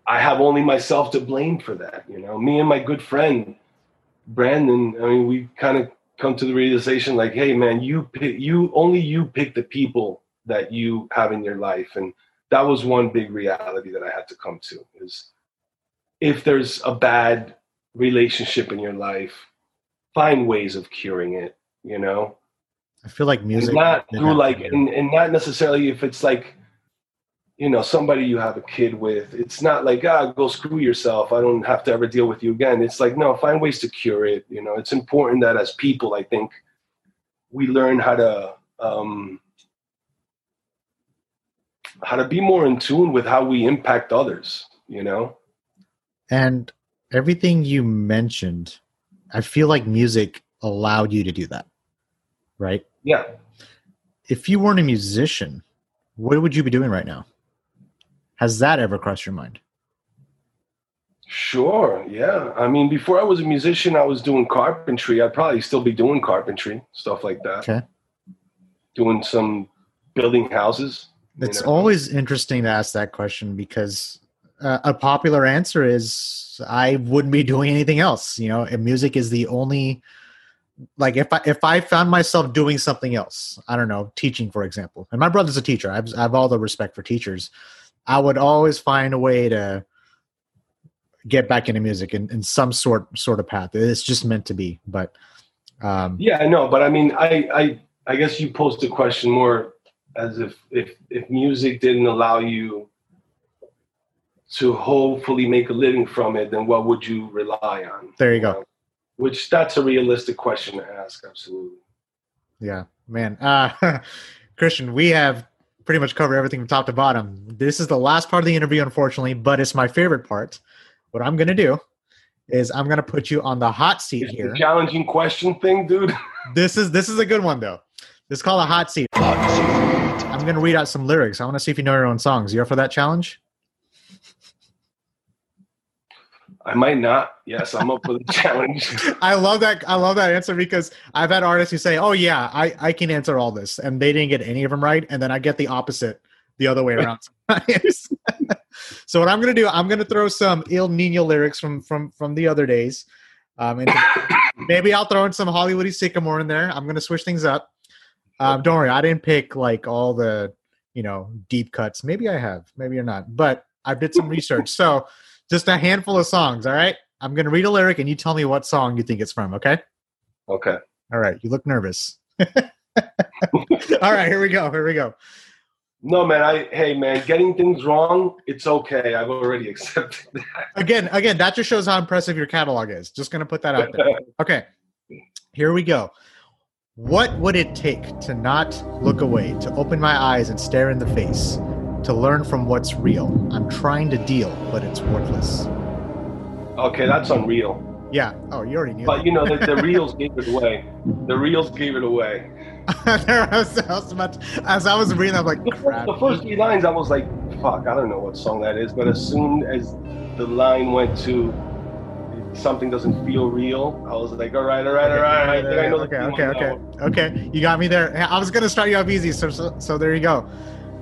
Speaker 1: I have only myself to blame for that. You know, me and my good friend Brandon. I mean, we kind of come to the realization like, hey, man, you pick, you only you pick the people that you have in your life, and that was one big reality that I had to come to is if there's a bad relationship in your life, find ways of curing it. You know,
Speaker 3: I feel like
Speaker 1: and
Speaker 3: music.
Speaker 1: not through like and, and not necessarily if it's like you know somebody you have a kid with. It's not like ah go screw yourself. I don't have to ever deal with you again. It's like no find ways to cure it you know. It's important that as people i think we learn how to um how to be more in tune with how we impact others you know?
Speaker 3: And everything you mentioned, I feel like music allowed you to do that, right?
Speaker 1: yeah.
Speaker 3: If you weren't a musician, what would you be doing right now? Has that ever crossed your mind?
Speaker 1: Sure. Yeah. I mean, before I was a musician, I was doing carpentry. I'd probably still be doing carpentry, stuff like that.
Speaker 3: Okay.
Speaker 1: Doing some building houses. you
Speaker 3: It's
Speaker 1: know.
Speaker 3: always interesting to ask that question because uh, a popular answer is I wouldn't be doing anything else. You know, and music is the only like if I if I found myself doing something else, I don't know, teaching for example. And my brother's a teacher. I have, I have all the respect for teachers. I would always find a way to get back into music in, in some sort sort of path. It's just meant to be. But um,
Speaker 1: Yeah, I know, but I mean, I, I, I guess you posed the question more as if, if, if music didn't allow you to hopefully make a living from it, then what would you rely on?
Speaker 3: there you go.
Speaker 1: know? Which that's a realistic question to ask. Absolutely.
Speaker 3: Yeah, man. Uh, [LAUGHS] Cristian, we have pretty much cover everything from top to bottom. This is the last part of the interview, unfortunately, but it's my favorite part. What I'm going to do is I'm going to put you on the hot seat
Speaker 1: Is
Speaker 3: here.
Speaker 1: the challenging question thing, dude? [LAUGHS]
Speaker 3: This is this is a good one though. This is called a hot seat. I'm going to read out some lyrics. I want to see if you know your own songs. You up for that challenge?
Speaker 1: I might not. Yes, I'm up for the [LAUGHS] challenge.
Speaker 3: I love that. I love that answer because I've had artists who say, "Oh yeah, I I can answer all this," and they didn't get any of them right, and then I get the opposite the other way around. [LAUGHS] [LAUGHS] so what I'm gonna do, I'm gonna throw some Ill Niño lyrics from from from the other days. Um, and maybe I'll throw in some Hollywood and Sycamore in there. I'm gonna switch things up. Um, don't worry, I didn't pick like all the you know deep cuts. Maybe I have, maybe you're not, but I did some research. So just a handful of songs. All right, I'm gonna read a lyric and you tell me what song you think it's from. Okay.
Speaker 1: Okay.
Speaker 3: All right, you look nervous. [LAUGHS] All right, here we go. Here we go.
Speaker 1: No, man. I hey, man. Getting things wrong, it's okay. I've already [LAUGHS] accepted that.
Speaker 3: Again, again, that just shows how impressive your catalog is. Just gonna put that out there. [LAUGHS] Okay, here we go. What would it take to not look away, to open my eyes and stare in the face, to learn from what's real? I'm trying to deal, but it's worthless.
Speaker 1: okay, that's unreal.
Speaker 3: Yeah. Oh, you already knew.
Speaker 1: But
Speaker 3: that.
Speaker 1: you know, the, the [LAUGHS] reels gave it away. The reels gave it away. [LAUGHS]
Speaker 3: there was, I was about to- as I was reading, I'm like,
Speaker 1: The first,
Speaker 3: crap.
Speaker 1: the first three lines, I was like, fuck, I don't know what song that is. But as soon as the line went to something doesn't feel real, I was like, all right, all right, all right. I think I know the
Speaker 3: okay, okay, okay, okay. You got me there. I was gonna start you off easy, so so, so there you go.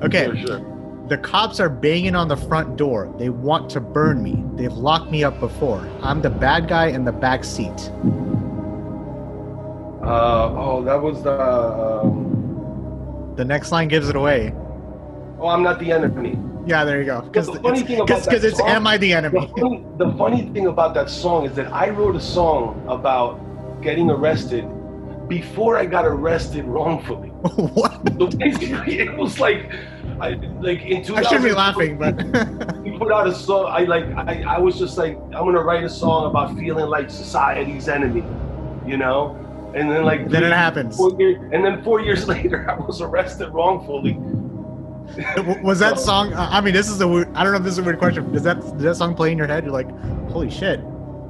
Speaker 3: Okay,
Speaker 1: Sure, sure.
Speaker 3: The cops are banging on the front door. They want to burn me. They've locked me up before. I'm the bad guy in the back seat.
Speaker 1: Uh, oh, that was the. Um,
Speaker 3: The next line gives it away.
Speaker 1: oh, I'm not the enemy.
Speaker 3: Yeah, there you go. Because
Speaker 1: the funny thing about
Speaker 3: it's
Speaker 1: song-
Speaker 3: am I the
Speaker 1: The
Speaker 3: enemy?
Speaker 1: funny, the funny thing about that song is that I wrote a song about getting arrested before I got arrested wrongfully. [LAUGHS]
Speaker 3: what?
Speaker 1: So basically, [LAUGHS] it was like, I like in 2000.
Speaker 3: I shouldn't be laughing, but [LAUGHS]
Speaker 1: we put out a song. I like. I, I was just like, I'm gonna write a song about feeling like society's enemy, you know. And then like
Speaker 3: then it happens.
Speaker 1: Years, and then four years [LAUGHS] later, I was arrested wrongfully.
Speaker 3: Was that song? uh, I mean, this is a weird. I don't know if this is a weird question. Does that does that song play in your head? You're like, holy shit!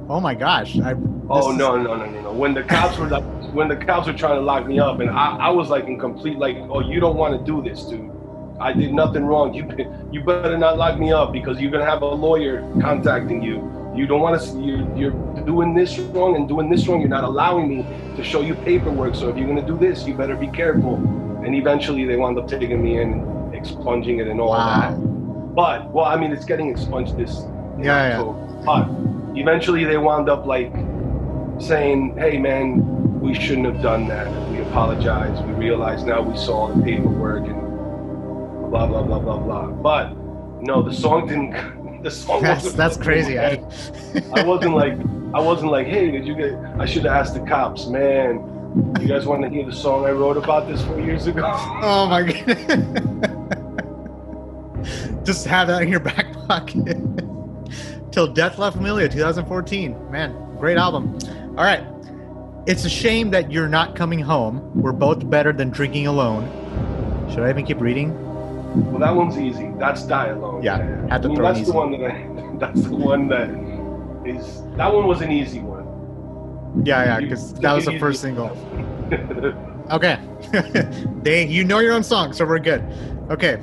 Speaker 3: Oh my gosh! I,
Speaker 1: Oh no no no no no! When the cops were like, [LAUGHS] when the cops were trying to lock me up, and I, I was like in complete like, oh you don't want to do this, dude. I did nothing wrong. You you better not lock me up because you're gonna have a lawyer contacting you. You don't want to. You you're doing this wrong and doing this wrong. You're not allowing me to show you paperwork. So if you're gonna do this, you better be careful. And eventually they wound up taking me in and expunging it and all that. But well, I mean, it's getting expunged this
Speaker 3: Yeah, yeah.
Speaker 1: But eventually, they wound up like saying, "Hey, man, we shouldn't have done that. We apologize. We realize now we saw the paperwork and blah blah blah blah blah." But no, the song didn't. [LAUGHS] The song
Speaker 3: That's
Speaker 1: wasn't
Speaker 3: that's crazy. I,
Speaker 1: I wasn't like, I wasn't like, "Hey, did you get?" I should have asked the cops, man. You guys want to hear the song I wrote about this four years ago? [LAUGHS]
Speaker 3: oh my [LAUGHS] god! Just have that in your back pocket. Till Death La Familia, 2014. Man, great album. All right. It's a shame that you're not coming home. We're both better than drinking alone. Should I even keep reading?
Speaker 1: Well, that one's easy. That's Die Alone.
Speaker 3: Yeah,
Speaker 1: man.
Speaker 3: had to
Speaker 1: I mean,
Speaker 3: throw
Speaker 1: that's
Speaker 3: easy.
Speaker 1: the one that I. [LAUGHS] That's the one that is. That one was an easy one.
Speaker 3: Yeah, yeah, because that was the first single. [LAUGHS] Okay. [LAUGHS] they you know your own song, so we're good. Okay.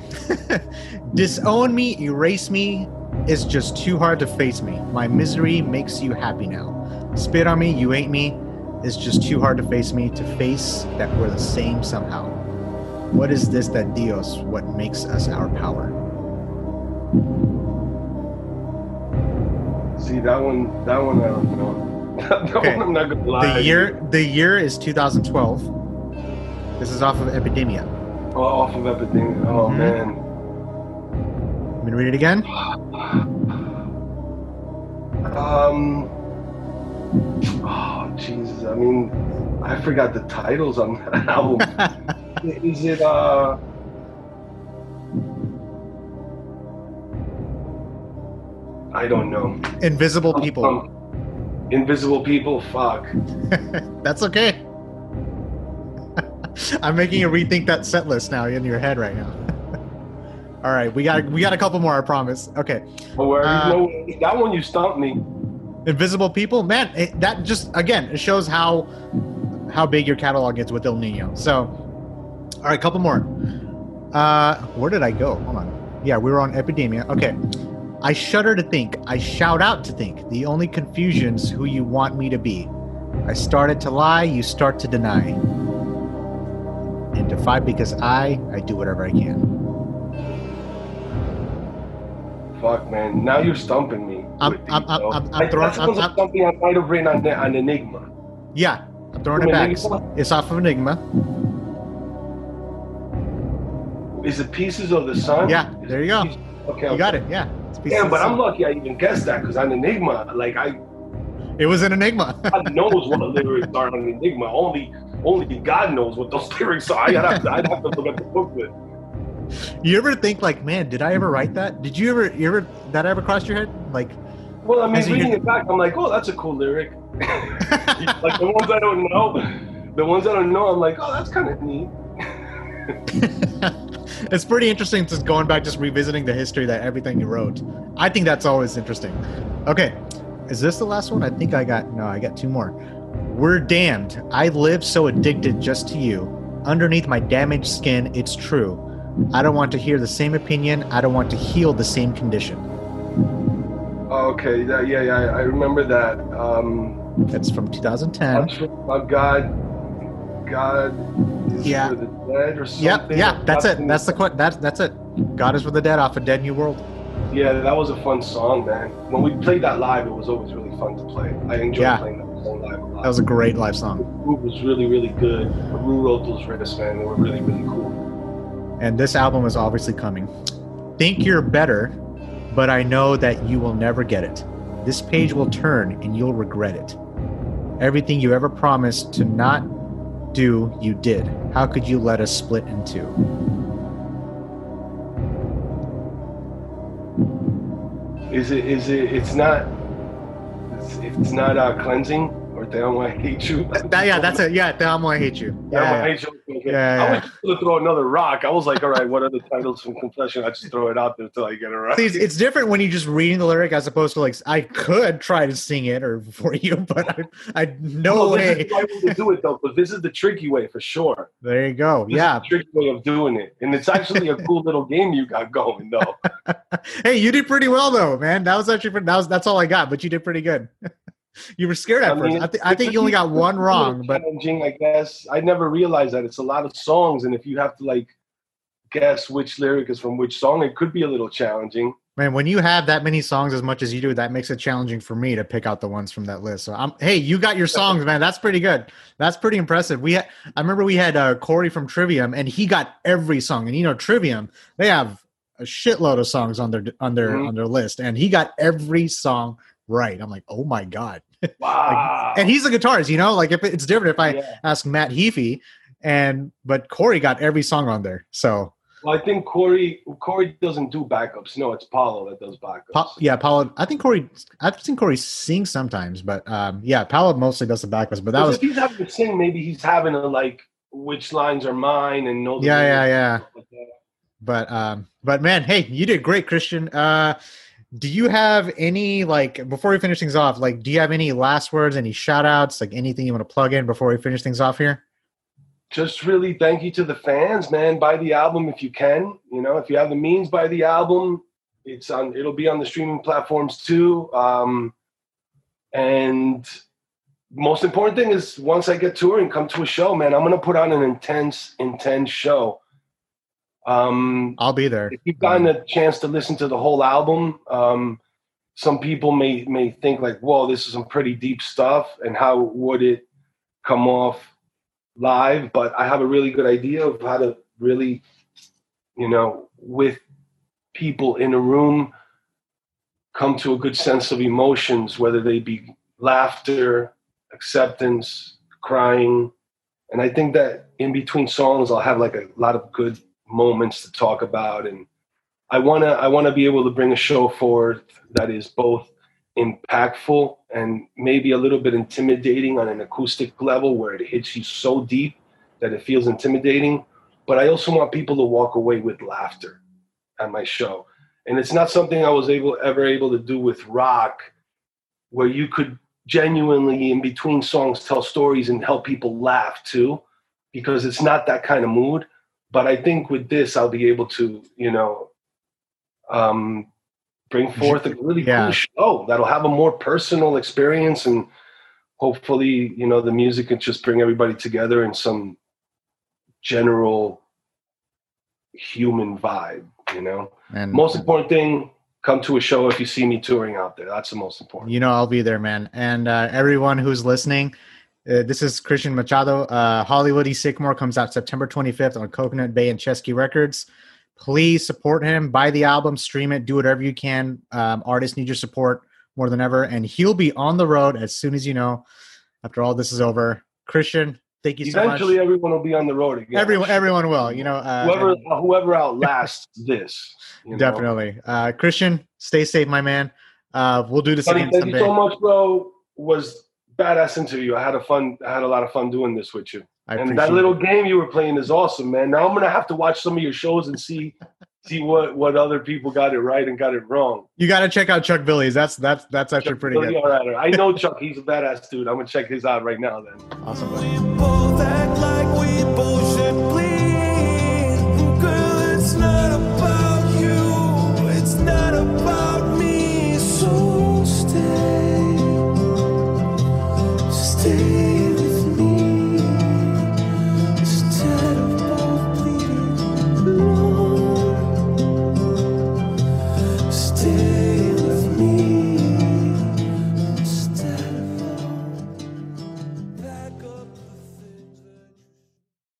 Speaker 3: Disown me, erase me is just too hard to face me. My misery makes you happy now. Spit on me, you ain't me It's just too hard to face me. To face that we're the same somehow. What is this that Dios what makes us our power?
Speaker 1: See that one. That one I don't know. [LAUGHS] that
Speaker 3: Okay.
Speaker 1: one I'm not gonna lie.
Speaker 3: The year the year is 2012. This is off of Epidemia.
Speaker 1: Oh, off of Epidemic. Oh
Speaker 3: Mhm.
Speaker 1: man.
Speaker 3: Let me read it again. [SIGHS]
Speaker 1: Um. Oh Jesus! I mean, I forgot the titles on that [LAUGHS] album. [LAUGHS] is it uh? I don't know.
Speaker 3: Invisible People.
Speaker 1: Um, invisible people. Fuck. [LAUGHS]
Speaker 3: That's okay. I'm making you rethink that set list now in your head right now. All right, we got we got a couple more. I promise. Okay,
Speaker 1: No worries.
Speaker 3: Uh,
Speaker 1: no, that one you stumped me.
Speaker 3: Invisible People, man. It, that just again it shows how how big your catalog is with Ill Niño. So, all right, couple more. Uh, where did I go? Hold on. Yeah, we were on Epidemia. Okay. I shudder to think. I shout out to think. The only confusion's who you want me to be. I started to lie. You start to deny. And to fight because I I do whatever I can.
Speaker 1: Fuck, man. Now you're stumping me.
Speaker 3: I'm- I'm-
Speaker 1: these,
Speaker 3: I'm- I'm- I'm
Speaker 1: Like,
Speaker 3: throwing-
Speaker 1: That sounds
Speaker 3: I'm-
Speaker 1: like something I might have written on, the, on Enigma.
Speaker 3: Yeah, I'm throwing it back.
Speaker 1: Enigma?
Speaker 3: It's off of Enigma.
Speaker 1: Is it Pieces of the Sun?
Speaker 3: Yeah,
Speaker 1: Is
Speaker 3: there you go.
Speaker 1: Pieces- Okay.
Speaker 3: You got it. Yeah. It's a piece
Speaker 1: Yeah, but I'm lucky I even guessed that because on Enigma, like I
Speaker 3: It was an enigma. [LAUGHS]
Speaker 1: God knows what the [LAUGHS] lyrics are on Enigma. Only only God knows what those [LAUGHS] lyrics are. I'd have to, I'd have to look at the booklet.
Speaker 3: You ever think like, man, did I ever write that? Did you ever, you ever, that ever crossed your head? Like,
Speaker 1: Well, I mean, reading
Speaker 3: hear-
Speaker 1: it back, I'm like, oh, that's a cool lyric. [LAUGHS] like the ones I don't know, the ones I don't know, I'm like, oh, that's kind of neat. [LAUGHS]
Speaker 3: it's pretty interesting just going back, just revisiting the history that everything you wrote. I think that's always interesting. Okay, is this the last one? I think I got no, I got two more. We're damned. I live so addicted just to you. underneath my damaged skin, it's true. I don't want to hear the same opinion. I don't want to heal the same condition.
Speaker 1: Oh, okay, that, yeah, yeah, I remember that. Um,
Speaker 3: That's from 2010.
Speaker 1: that's from- uh, God, God is
Speaker 3: Yeah.
Speaker 1: for the dead or something.
Speaker 3: Yep, yeah, that's it. That's the quote. That's that's it. God is for the dead off a dead new world.
Speaker 1: Yeah, that was a fun song, man. When we played that live, it was always really fun to play. I enjoyed
Speaker 3: Yeah.
Speaker 1: playing that song live a lot.
Speaker 3: That was a great live
Speaker 1: the
Speaker 3: song.
Speaker 1: group was really, really good. Who wrote those riffs, man? They were really, really cool.
Speaker 3: And this album is obviously coming. Think you're better, but I know that you will never get it. This page will turn and you'll regret it. Everything you ever promised to not do, you did. How could you let us split in two?
Speaker 1: Is it? Is it? It's not. It's, it's not uh, cleansing or down when I hate you.
Speaker 3: That, yeah, that's it. Yeah, Te Amo, I hate you.
Speaker 1: Down when I
Speaker 3: Yeah,
Speaker 1: hate you.
Speaker 3: Yeah,
Speaker 1: I
Speaker 3: yeah.
Speaker 1: was just gonna throw another rock. I was like, all right, what are the titles from Confession? I just throw it out there until I get it right.
Speaker 3: See, it's, it's different when you're just reading the lyric as opposed to like I could try to sing it or [LAUGHS] for you, but I, I no
Speaker 1: this
Speaker 3: way.
Speaker 1: is the right way to do it though, But this is the tricky way for sure.
Speaker 3: There you go.
Speaker 1: This is
Speaker 3: Yeah.
Speaker 1: tricky way of doing it, and it's actually a cool little game you got going though. [LAUGHS]
Speaker 3: Hey, you did pretty well though, man. That was actually that was that's all I got, but you did pretty good. [LAUGHS] you were scared at
Speaker 1: I mean,
Speaker 3: first. I, th- I think you only got one wrong, but
Speaker 1: challenging, I guess. I never realized that it's a lot of songs, and if you have to like guess which lyric is from which song, it could be a little challenging.
Speaker 3: man, when you have that many songs as much as you do, that makes it challenging for me to pick out the ones from that list. So I'm hey, you got your songs, man. That's pretty good. That's pretty impressive. We had, I remember we had uh, Corey from Trivium, and he got every song. And you know, Trivium, they have a shitload of songs on their on their
Speaker 1: Mhm.
Speaker 3: on their list, and he got every song right. I'm like, oh my god. [LAUGHS]
Speaker 1: Wow.
Speaker 3: and he's a guitarist, you know. Like if it's different if I
Speaker 1: Yeah.
Speaker 3: ask Matt Heafy, and but Corey got every song on there. So
Speaker 1: Well, I think Corey Corey doesn't do backups. No, it's Paolo that does backups.
Speaker 3: Pa- yeah, Paolo. I think Corey. I've seen Corey sing sometimes, but um, yeah, Paolo mostly does the backups. But that was
Speaker 1: if he's having to sing, maybe he's having to like which lines are mine and no.
Speaker 3: yeah, yeah, yeah.
Speaker 1: like.
Speaker 3: But um, but man, hey, you did great, Cristian. Uh, do you have any like before we finish things off? Like, do you have any last words, any shout outs, like anything you want to plug in before we finish things off here?
Speaker 1: Just really thank you to the fans, man. Buy the album if you can. You know, if you have the means, buy the album. It's on. It'll be on the streaming platforms too. Um, and most important thing is once I get touring, come to a show, man. I'm gonna put on an intense, intense show. Um,
Speaker 3: I'll be there.
Speaker 1: if you've gotten a chance to listen to the whole album, um, some people may may think like, "Whoa, this is some pretty deep stuff," and how would it come off live? But I have a really good idea of how to really, you know, with people in a room, come to a good sense of emotions, whether they be laughter, acceptance, crying, and I think that in between songs, I'll have like a lot of good moments to talk about. And I want to I want to be able to bring a show forth that is both impactful and maybe a little bit intimidating on an acoustic level where it hits you so deep that it feels intimidating. But I also want people to walk away with laughter at my show. And it's not something I was able ever able to do with rock where you could genuinely in between songs tell stories and help people laugh too because it's not that kind of mood but I think with this, I'll be able to, you know, um, bring forth a really
Speaker 3: Yeah.
Speaker 1: cool show that'll have a more personal experience, and hopefully, you know, the music can just bring everybody together in some general human vibe. You know,
Speaker 3: And
Speaker 1: most important thing: come to a show if you see me touring out there. That's the most important.
Speaker 3: You know, I'll be there, man. And uh, everyone who's listening, uh, this is Cristian Machado. Uh, Hollywood and Sycamore comes out September 25th on Coconut Bay and Chesky Records. Please support him. Buy the album, stream it, do whatever you can. Um, artists need your support more than ever. And he'll be on the road as soon as you know, after all this is over. Cristian, thank you so much.
Speaker 1: Eventually, everyone will be on the road again.
Speaker 3: Everyone, everyone will. You know, uh,
Speaker 1: whoever
Speaker 3: and-
Speaker 1: whoever outlasts [LAUGHS] this.
Speaker 3: definitely. Uh, Cristian, stay safe, my man. Uh, we'll do this
Speaker 1: Buddy,
Speaker 3: again
Speaker 1: thank
Speaker 3: someday.
Speaker 1: you so much, bro. Was badass interview. I had a fun. I had a lot of fun doing this with you.
Speaker 3: I
Speaker 1: and that little
Speaker 3: it.
Speaker 1: game you were playing is awesome, man. Now I'm gonna have to watch some of your shows and see see what what other people got it right and got it wrong.
Speaker 3: You got to check out Chuck Billy's. That's that's that's actually pretty
Speaker 1: Really,
Speaker 3: good.
Speaker 1: all right, all right. I know Chuck. He's a badass dude. I'm gonna check his out right now. Then.
Speaker 3: Awesome.
Speaker 2: We